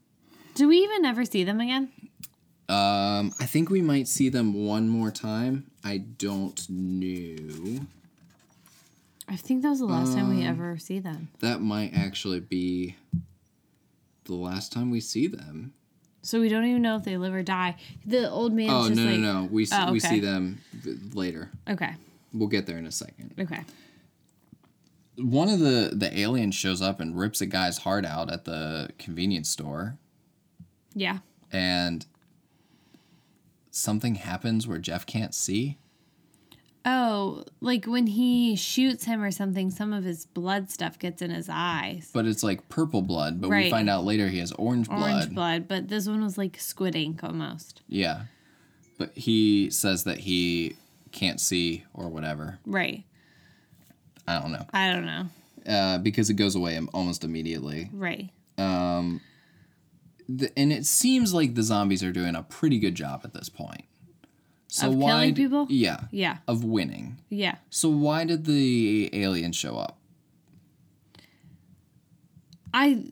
Do we even ever see them again? Um, I think we might see them one more time. I don't know. I think that was the last time we Um, ever see them. That might actually be the last time we see them. So we don't even know if they live or die. The old man. Oh just no, like, no, no! We Oh, we see them later. Okay. We'll get there in a second. Okay. One of the the aliens shows up and rips a guy's heart out at the convenience store, Yeah. and something happens where Jeff can't see. Oh, like when he shoots him or something, some of his blood stuff gets in his eyes. But it's like purple blood, but we find out later he has orange blood. Orange blood, but this one was like squid ink almost. Yeah. But he says that he can't see or whatever. Right. I don't know. I don't know. Uh, because it goes away almost immediately. Right. Um, the, and it seems like the zombies are doing a pretty good job at this point. So Of why killing d- people? Yeah. Yeah. Of winning. Yeah. So why did the aliens show up? I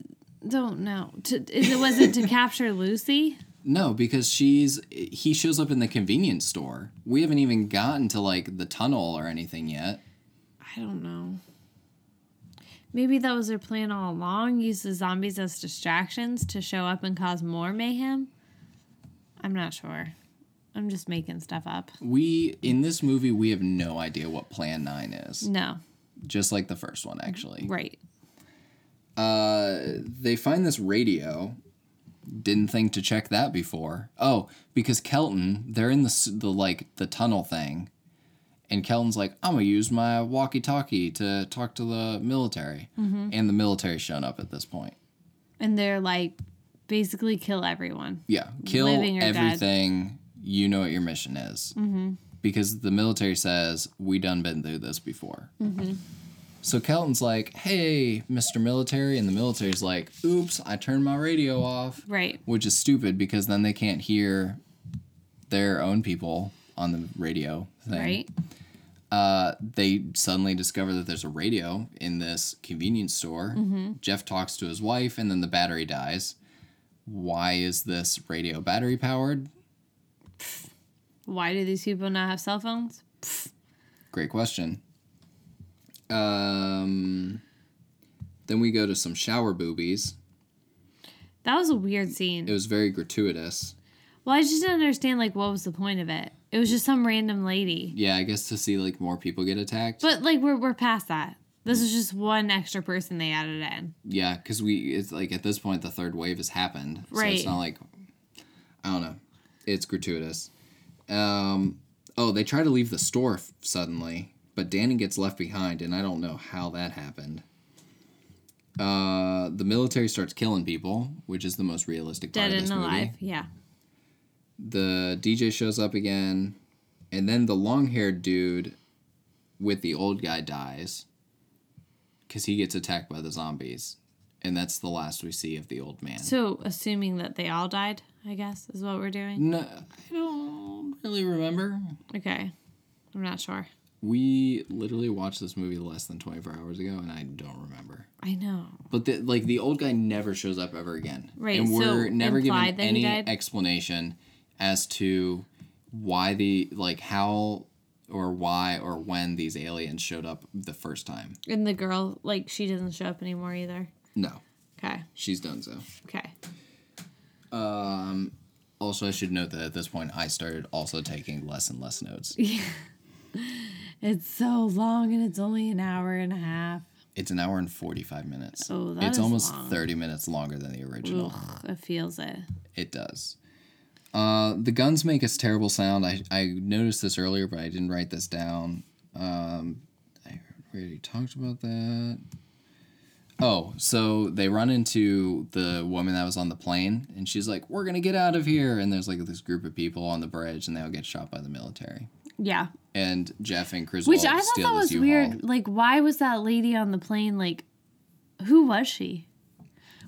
don't know. To, is it was it to capture Lucy? No, because she's he shows up in the convenience store. We haven't even gotten to like the tunnel or anything yet. I don't know. Maybe that was their plan all along. Use the zombies as distractions to show up and cause more mayhem. I'm not sure. I'm just making stuff up. We in this movie we have no idea what Plan 9 is. No. Just like the first one actually. Right. Uh they find this radio. Didn't think to check that before. Oh, because Kelton, they're in the the like the tunnel thing. And Kelton's like, I'm gonna use my walkie-talkie to talk to the military, and the military shown up at this point. And they're like, basically kill everyone. Yeah, kill or dead. everything. You know what your mission is. Mm-hmm. Because the military says we done been through this before. Mm-hmm. So Kelton's like, "Hey, Mister Military," and the military's like, "Oops, I turned my radio off." Right. Which is stupid because then they can't hear their own people on the radio thing. Right. Uh, they suddenly discover that there's a radio in this convenience store. Mm-hmm. Jeff talks to his wife, and then the battery dies. Why is this radio battery powered? Why do these people not have cell phones? Great question. Um, then we go to some shower boobies. That was a weird scene. It was very gratuitous. well, I just didn't understand like what was the point of it. It was just some random lady. Yeah, I guess to see like more people get attacked. But like we're we're past that. This is just one extra person they added in. yeah, because we it's like at this point the third wave has happened, Right. so it's not like I don't know. It's gratuitous. Um, oh, they try to leave the store f- suddenly, but Danny gets left behind, and I don't know how that happened. Uh, the military starts killing people, which is the most realistic part of this and movie. alive. Yeah. The DJ shows up again, and then the long haired dude with the old guy dies. because he gets attacked by the zombies, and that's the last we see of the old man. So, assuming that they all died, I guess is what we're doing. no, I don't really remember. Okay, I'm not sure. We literally watched this movie less than 24 hours ago, and I don't remember. I know. But the, like the old guy never shows up ever again, Right, And we're so never given implied that he any explanation as to why the like how or why or when these aliens showed up the first time. And the girl, like, she doesn't show up anymore either. No, Okay. she's done so. Okay. Um, also, I should note that at this point, I started also taking less and less notes. Yeah. It's so long and it's only an hour and a half. It's an hour and 45 minutes. Oh, that It's is almost long. 30 minutes longer than the original. Ugh, it feels it. It does. Uh, the guns make a terrible sound. I, I noticed this earlier, but I didn't write this down. Um, I already talked about that. Oh, so they run into the woman that was on the plane, and she's like, "We're gonna get out of here!" And there's like this group of people on the bridge, and they all get shot by the military. Yeah. And Jeff and Criswell Which I thought that was U-Haul. weird. Like, why was that lady on the plane? Like, who was she?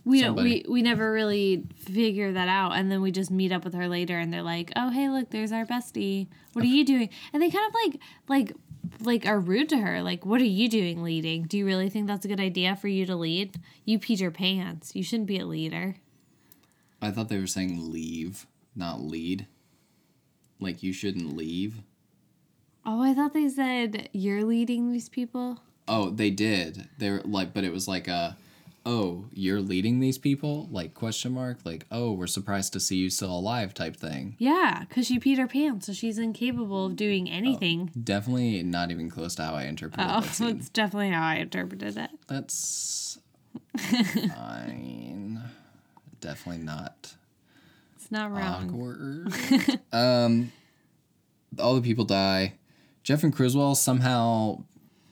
We don't, we we never really figure that out, and then we just meet up with her later, and they're like, "Oh, hey, look, there's our bestie. What are you doing?" And they kind of like like like are rude to her. Like, "What are you doing leading? Do you really think that's a good idea for you to lead? You peed your pants. You shouldn't be a leader." I thought they were saying leave, not lead. Like you shouldn't leave. Oh, I thought they said you're leading these people. Oh, they did. They were like, but it was like a, oh, you're leading these people? Like question mark? Like, oh, we're surprised to see you still alive type thing. Yeah, because she peed her pants, so she's incapable of doing anything. Definitely not even close to how I interpreted it. Oh, that scene. that's definitely how I interpreted it. That's fine. Definitely not It's not wrong. awkward. um, all the people die. Jeff and Criswell somehow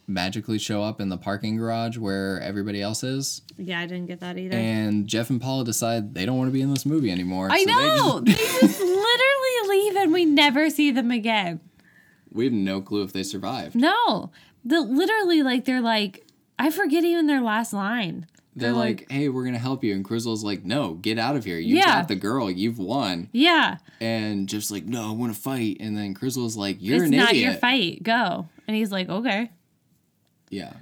magically show up in the parking garage where everybody else is. Yeah, I didn't get that either. And Jeff and Paula decide they don't want to be in this movie anymore. I so know. They They just, just, literally leave and we never see them again. we have no clue if they survived. No. The literally like they're like I forget even their last line. They're They're like, "Hey, we're gonna help you," and Criswell's like, "No, get out of here. You Yeah. got the girl. You've won." Yeah. And Jeff's like, "No, I want to fight." And then Criswell's like, "You're it's an not idiot." your fight. Go. And he's like, Okay. Yeah.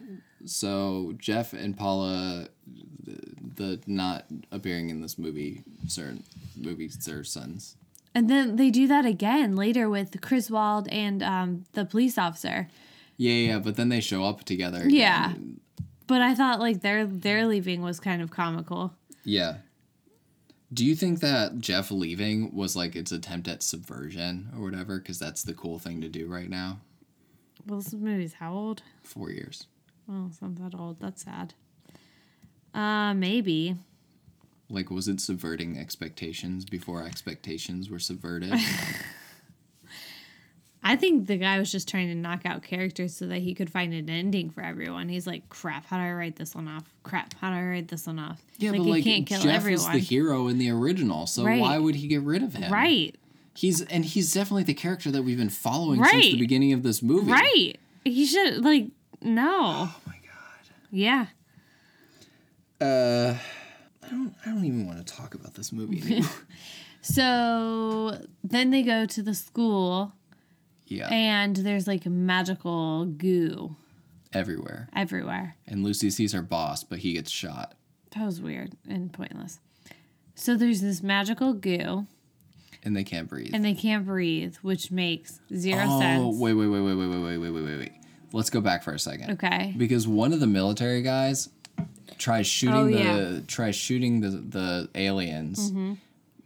So Jeff and Paula, the, the not appearing in this movie, certain movie, their sons. And then they do that again later with Criswell and um, the police officer. Yeah, yeah. But then they show up together. again. Yeah. But I thought like their their leaving was kind of comical. Yeah. Do you think that Jeff leaving was like its attempt at subversion or whatever? Because that's the cool thing to do right now. Well, this movie's how old? Four years. Oh, it's not that old. That's sad. Uh, maybe. Like, was it subverting expectations before expectations were subverted? I think the guy was just trying to knock out characters so that he could find an ending for everyone. He's like, "Crap, how do I write this one off? Crap, how do I write this one off?" yeah, like but he like can't kill Jeff everyone. is the hero in the original, so Right. why would he get rid of him? right, He's and he's definitely the character that we've been following since the beginning of this movie. right. He should like no. Oh my god. Yeah. Uh, I don't. I don't even want to talk about this movie anymore. So then they go to the school yeah, and there's like magical goo everywhere. everywhere. And Lucy sees her boss, but he gets shot. That was weird and pointless. So there's this magical goo and they can't breathe. and they can't breathe, which makes zero oh, sense. wait, wait, wait, wait, wait, wait, wait, wait, wait, wait, wait. Let's go back for a second. Okay. Because one of the military guys tries shooting Oh, the yeah. tries shooting the the aliens, Mm-hmm.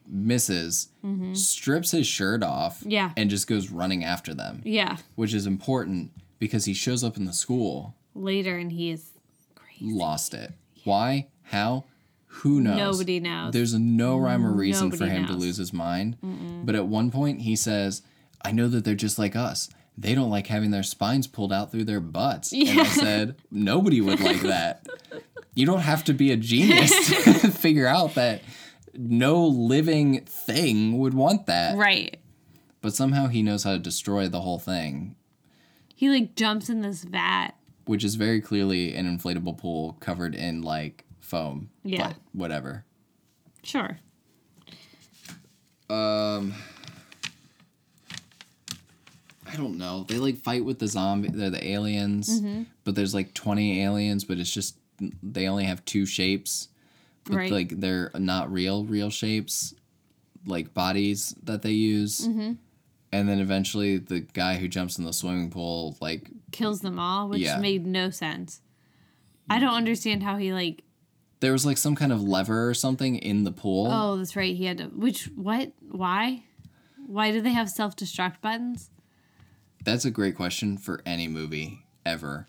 misses, strips his shirt off, Yeah. and just goes running after them, Yeah. which is important because he shows up in the school, Later and he is crazy. lost it. Why? How? Who knows? Nobody knows. There's no rhyme or reason for Nobody him to lose his mind. But at one point, he says, I know that they're just like us. They don't like having their spines pulled out through their butts. And I said, Nobody would like that. You don't have to be a genius to figure out that no living thing would want that. Right. But somehow he knows how to destroy the whole thing. He like jumps in this vat which is very clearly an inflatable pool covered in like foam. Yeah. But whatever. Sure. Um I don't know. They like fight with the zombie they're the aliens, Mm-hmm. but there's like 20 aliens, but it's just they only have two shapes. But Right. like they're not real real shapes like bodies that they use. Mm-hmm. And then eventually the guy who jumps in the swimming pool like Kills them all, which Yeah. made no sense. I don't understand how he like. There was like some kind of lever or something in the pool. Oh, that's right. He had to. Which what? Why? Why do they have self destruct buttons? That's a great question for any movie ever.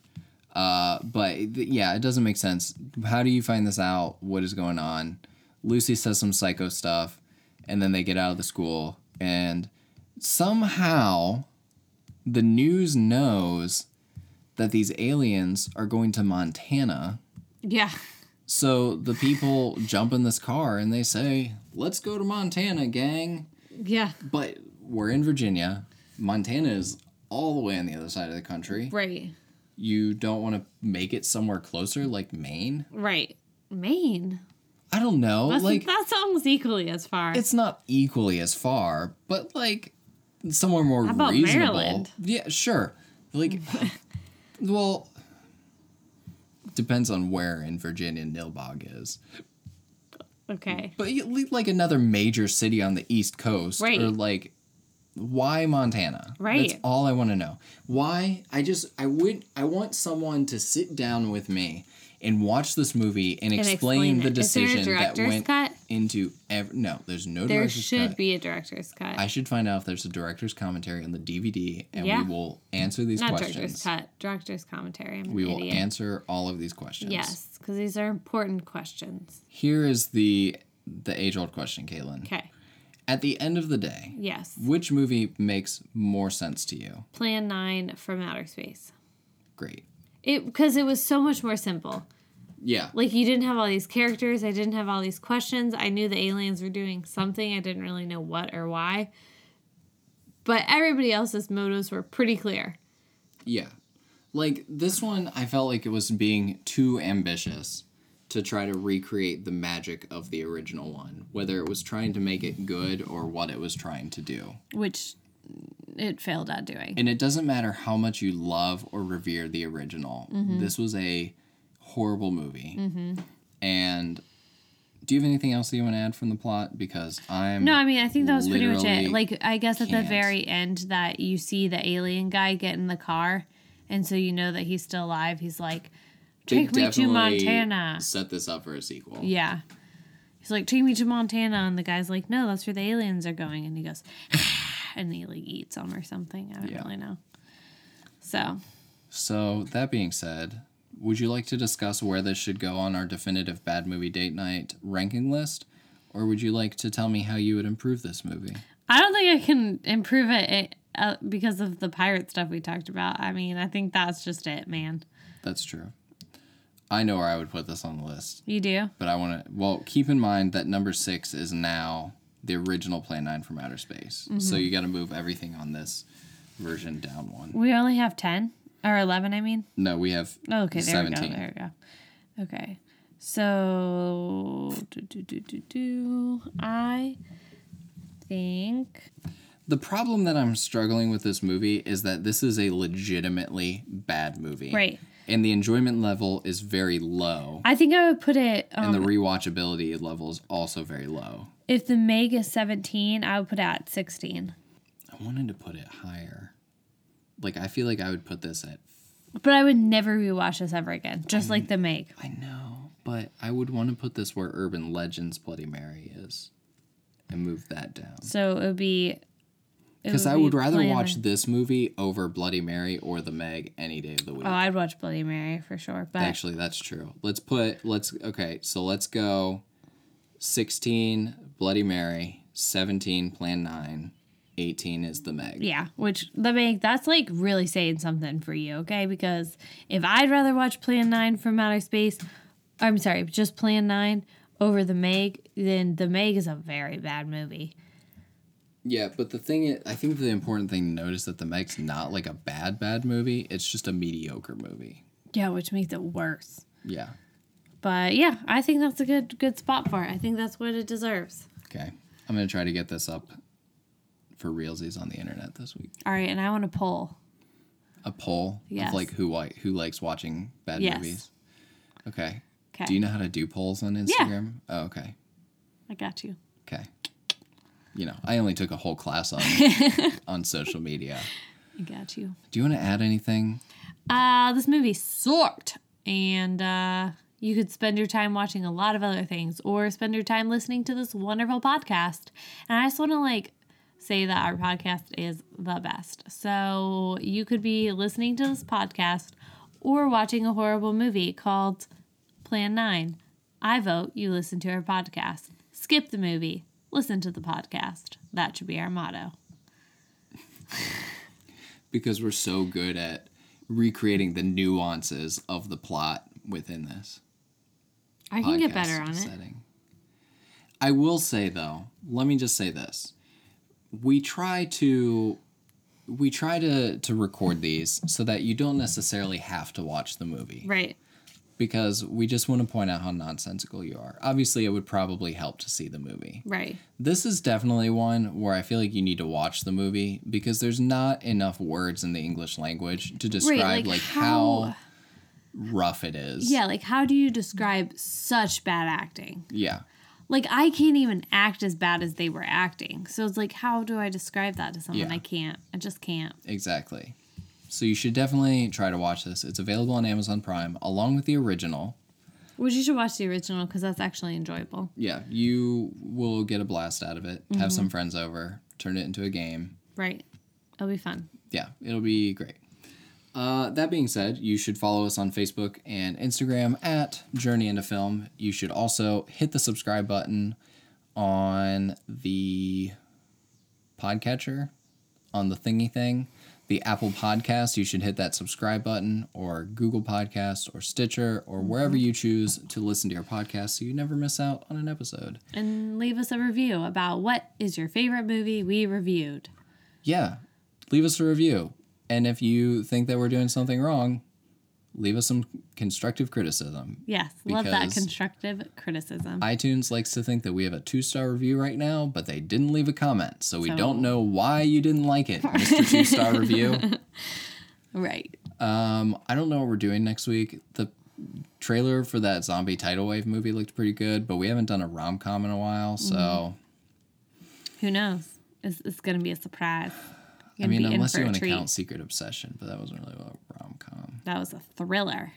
Uh, but th- yeah, it doesn't make sense. How do you find this out? What is going on? Lucy says some psycho stuff, and then they get out of the school, and somehow the news knows that these aliens are going to Montana. Yeah. So the people jump in this car and they say, Let's go to Montana, gang. Yeah. But we're in Virginia. Montana is all the way on the other side of the country. Right. You don't want to make it somewhere closer, like Maine. Right. Maine. I don't know. That's, like that's almost equally as far. it's not equally as far, but like somewhere more How about reasonable. Maryland? Yeah, sure. Like, well, depends on where in Virginia Nilbog is. okay. But you- like another major city on the East Coast, Right. or like, why Montana? Right. That's all I want to know. Why? I just I would I want someone to sit down with me and watch this movie and, explain, explain the it. Is there a decision that went cut? Into every. no. There's no There should cut. be a director's cut. I should find out if there's a director's commentary on the DVD, and Yeah. we will answer these Not questions. director's cut. Director's commentary. I'm We will idiot. answer all of these questions. Yes, because these are important questions. Here is the the age old question, Caitlin. Okay. At the end of the day, Yes. which movie makes more sense to you? Plan nine from outer space. Great. It because it was so much more simple. Yeah. Like you didn't have all these characters. I didn't have all these questions. I knew the aliens were doing something. I didn't really know what or why. But everybody else's motives were pretty clear. Yeah. Like this one, I felt like it was being too ambitious to try to recreate the magic of the original one, whether it was trying to make it good or what it was trying to do. which it failed at doing. And it doesn't matter how much you love or revere the original. Mm-hmm. This was a horrible movie. Mm-hmm. And do you have anything else that you want to add from the plot? Because I'm No, I mean I think that was pretty much it. Like I guess at can't. the very end that you see the alien guy get in the car, and so you know that he's still alive. He's like, "Take me to Montana." Set this up for a sequel. Yeah. He's like, "Take me to Montana," and the guy's like, "No, that's where the aliens are going." And he goes, and he like eats them or something. I don't Yeah. really know. So So that being said, would you like to discuss where this should go on our definitive bad movie date night ranking list, or would you like to tell me how you would improve this movie? I don't think I can improve it uh, because of the pirate stuff we talked about. I mean, I think that's just it, man. That's true. I know where I would put this on the list, You do? but I want to. Well, keep in mind that number six is now the original Plan Nine from Outer Space, Mm-hmm. so you got to move everything on this version down one. We only have 10 or 11, I mean. No, we have Oh, okay, there we seventeen. go. There we go. Okay. So, do, do, do, do, do. I think. The problem that I'm struggling with this movie is that this is a legitimately bad movie. Right. And the enjoyment level is very low. I think I would put it. Um, and the rewatchability level is also very low. if the Meg is 17, I would put it at 16. I wanted to put it higher. Like I feel like I would put this at But I would never rewatch this ever again, just like the Meg. I know, but I would want to put this where Urban Legends Bloody Mary is and move that down. So it would be. Because I be would rather watch this movie over Bloody Mary or The Meg any day of the week. Oh, I'd watch Bloody Mary for sure. But Actually, that's true. Let's put let's okay, so let's go 16 Bloody Mary, 17 Plan 9, 18 is The Meg. Yeah, which the Meg, that's like really saying something for you, okay? Because if I'd rather watch Plan 9 from Outer Space, I'm sorry, just Plan 9 over The Meg, then The Meg is a very bad movie. Yeah, but the thing is, I think the important thing to notice that The Meg's not like a bad bad movie. It's just a mediocre movie. Yeah, which makes it worse. Yeah. But yeah, I think that's a good good spot for it. I think that's what it deserves. Okay. I'm gonna try to get this up for realsies on the internet this week. All right, and I want to poll. A poll Yes. of like who who likes watching bad Yes. movies. Okay. Okay. Do you know how to do polls on Instagram? Oh, okay. I got you. Okay. You know, I only took a whole class on on social media. I got you. Do you want to add anything? Uh, this movie sucked. And uh, you could spend your time watching a lot of other things or spend your time listening to this wonderful podcast. And I just want to like say that our podcast is the best. So you could be listening to this podcast or watching a horrible movie called Plan 9. I vote you listen to our podcast. Skip the movie, listen to the podcast. That should be our motto. Because we're so good at recreating the nuances of the plot within this. I can get better on it. setting. I will say though, let me just say this. We try to we try to to record these so that you don't necessarily have to watch the movie Right. because we just want to point out how nonsensical you are. Obviously, it would probably help to see the movie. Right. This is definitely one where I feel like you need to watch the movie because there's not enough words in the English language to describe like, like, how- how rough it is. Yeah, like how do you describe such bad acting? Yeah. Like I can't even act as bad as they were acting. So it's like how do I describe that to someone? Yeah. I can't. I just can't. Exactly. So you should definitely try to watch this. It's available on Amazon Prime along with the original. Which you should watch the original because that's actually enjoyable. Yeah, you will get a blast out of it. Have Mm-hmm. some friends over, turn it into a game. Right. It'll be fun. Yeah, it'll be great. Uh, that being said, you should follow us on Facebook and Instagram at Journey into Film. You should also hit the subscribe button on the podcatcher, on the thingy thing. The Apple Podcast, you should hit that subscribe button, or Google Podcast, or Stitcher, or wherever you choose to listen to your podcast so you never miss out on an episode. And leave us a review about what is your favorite movie we reviewed. yeah, leave us a review. And if you think that we're doing something wrong, leave us some constructive criticism. Yes. love that constructive criticism. iTunes likes to think that we have a two star review right now, but they didn't leave a comment. So we don't know why you didn't like it, Mr. two star review. right. Um, I don't know what we're doing next week. The trailer for that zombie tidal wave movie looked pretty good, but we haven't done a rom com in a while. So, Mm-hmm. Who knows? It's, it's going to be a surprise. I mean, unless you want to count Secret Obsession, but that wasn't really a rom com. That was a thriller.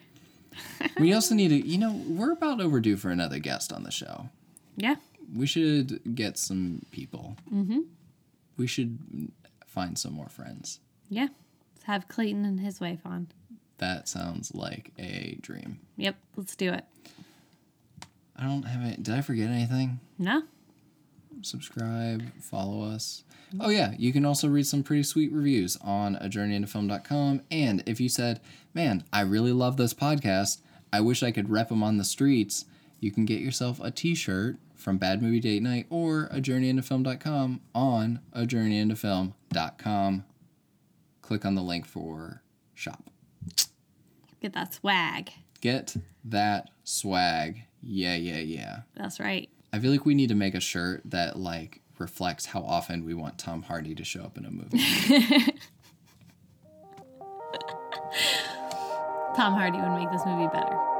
we also need to, you know, we're about overdue for another guest on the show. Yeah. We should get some people. Mm-hmm. We should find some more friends. Yeah. Let's have Clayton and his wife on. That sounds like a dream. Yep. Let's do it. I don't have it. Did I forget anything? No? Subscribe, follow us. Mm-hmm. Oh, yeah. You can also read some pretty sweet reviews on a journey into journeyintofilm.com. And if you said, man, I really love this podcast, I wish I could rep them on the streets, you can get yourself a t shirt from Bad Movie Date Night or a journey into journeyintofilm.com on a journey into journeyintofilm.com. Click on the link for shop. Get that swag. Get that swag. Yeah, yeah, yeah. That's right. I feel like we need to make a shirt that like reflects how often we want Tom Hardy to show up in a movie. Tom Hardy would make this movie better.